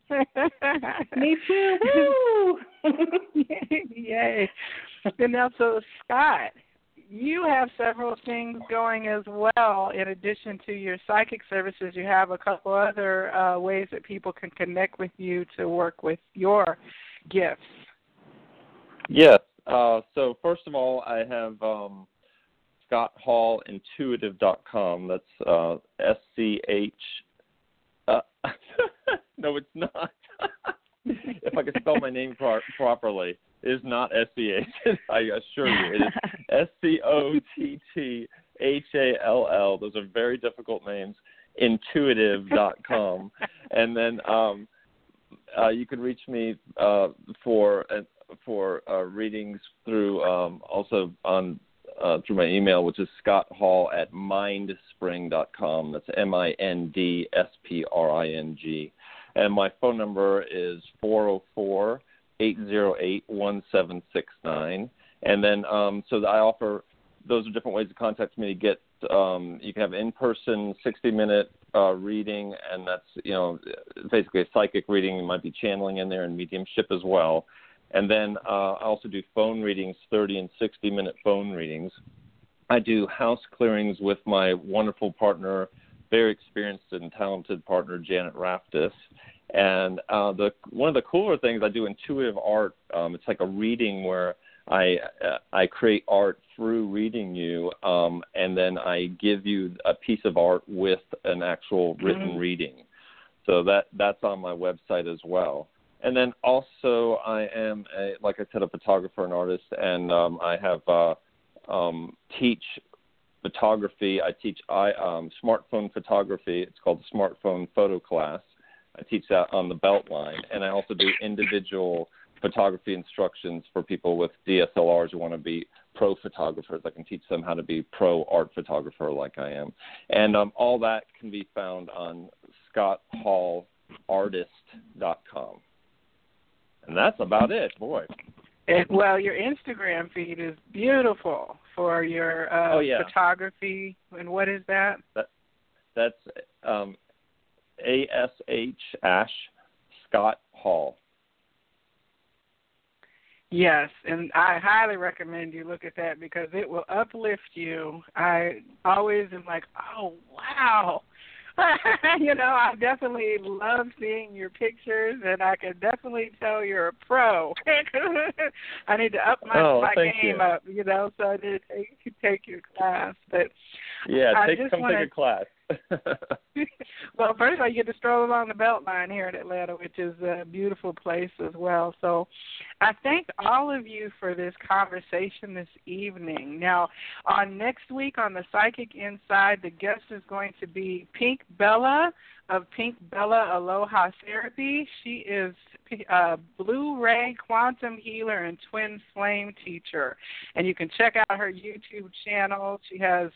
that. Me too. Woo! Yay. And now, so Scott, you have several things going as well. In addition to your psychic services, you have a couple other uh, ways that people can connect with you to work with your gifts. Yes. Uh, so first of all, I have um, ScottHallIntuitive.com. That's uh, S C H. Uh, no, it's not. if I could spell my name pro- properly, is not S C H. I assure you, it is S C O T T H A L L. Those are very difficult names. Intuitive.com, and then um, uh, you can reach me uh, for uh, for uh, readings through um, also on uh, through my email, which is Scott Hall at mindspring.com. That's M I N D S P R I N G. And my phone number is four zero four eight zero eight one seven six nine. And then, um, so I offer those are different ways to contact me to get. Um, you can have in-person 60-minute uh, reading, and that's you know basically a psychic reading. You might be channeling in there and mediumship as well. And then uh, I also do phone readings, 30 and 60 minute phone readings. I do house clearings with my wonderful partner, very experienced and talented partner, Janet Raftis. And uh, the one of the cooler things I do intuitive art. Um, it's like a reading where I uh, I create art through reading you, um, and then I give you a piece of art with an actual written Mhm. reading. So that that's on my website as well. And then also I am a, like I said a photographer and artist, and um, I have uh, um, teach photography. I teach I um, smartphone photography. It's called the smartphone photo class. I teach that on the Beltline, and I also do individual photography instructions for people with DSLRs who want to be pro photographers. I can teach them how to be pro art photographer like I am, and um, all that can be found on ScottHallArtist.com. And that's about it, boy. And, well, your Instagram feed is beautiful for your uh, Oh, yeah. photography. And what is that? That's um, A S H Ash Scott Hall. Yes, and I highly recommend you look at that because it will uplift you. I always am like, oh wow. you know, I definitely love seeing your pictures, and I can definitely tell you're a pro. I need to up my Oh, my game you. up, you know. So I did take take your class, but Yeah, I take come wanna- take a class. well, first of all, you get to stroll along the Beltline here in Atlanta, which is a beautiful place as well. So, I thank all of you for this conversation this evening. Now, on next week on the Psychic Inside, the guest is going to be Pink Bella of Pink Bella Aloha Therapy. She is a Blue Ray quantum healer and twin flame teacher, and you can check out her YouTube channel. She has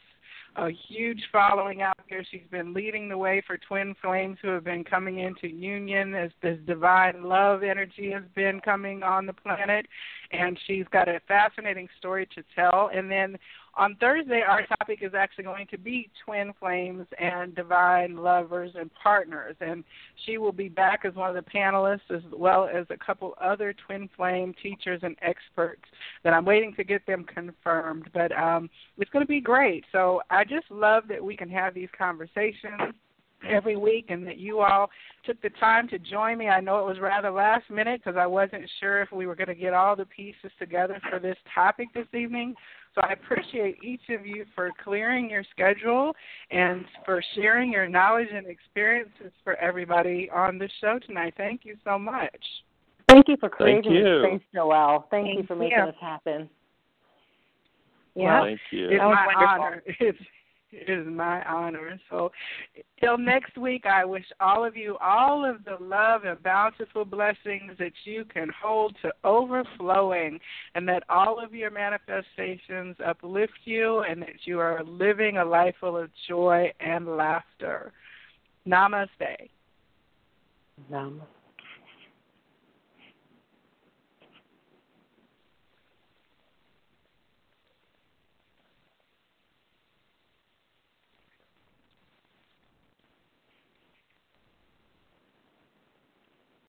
a huge following out there. She's been leading the way for twin flames who have been coming into union as this divine love energy has been coming on the planet. and she's got a fascinating story to tell. And then on Thursday, our topic is actually going to be twin flames and divine lovers and partners. And she will be back as one of the panelists, as well as a couple other twin flame teachers and experts that I'm waiting to get them confirmed. But um, it's going to be great. So I just love that we can have these conversations every week and that you all took the time to join me. I know it was rather last minute because I wasn't sure if we were going to get all the pieces together for this topic this evening. So I appreciate each of you for clearing your schedule and for sharing your knowledge and experiences for everybody on the show tonight. Thank you so much. Thank you for creating you. this space, Joelle. Thank, Thank you for making you. this happen. Yeah. Thank you. It's That was my wonderful. honor. It's it is my honor. So, till next week, I wish all of you all of the love and bountiful blessings that you can hold to overflowing, and that all of your manifestations uplift you, and that you are living a life full of joy and laughter. Namaste. Namaste.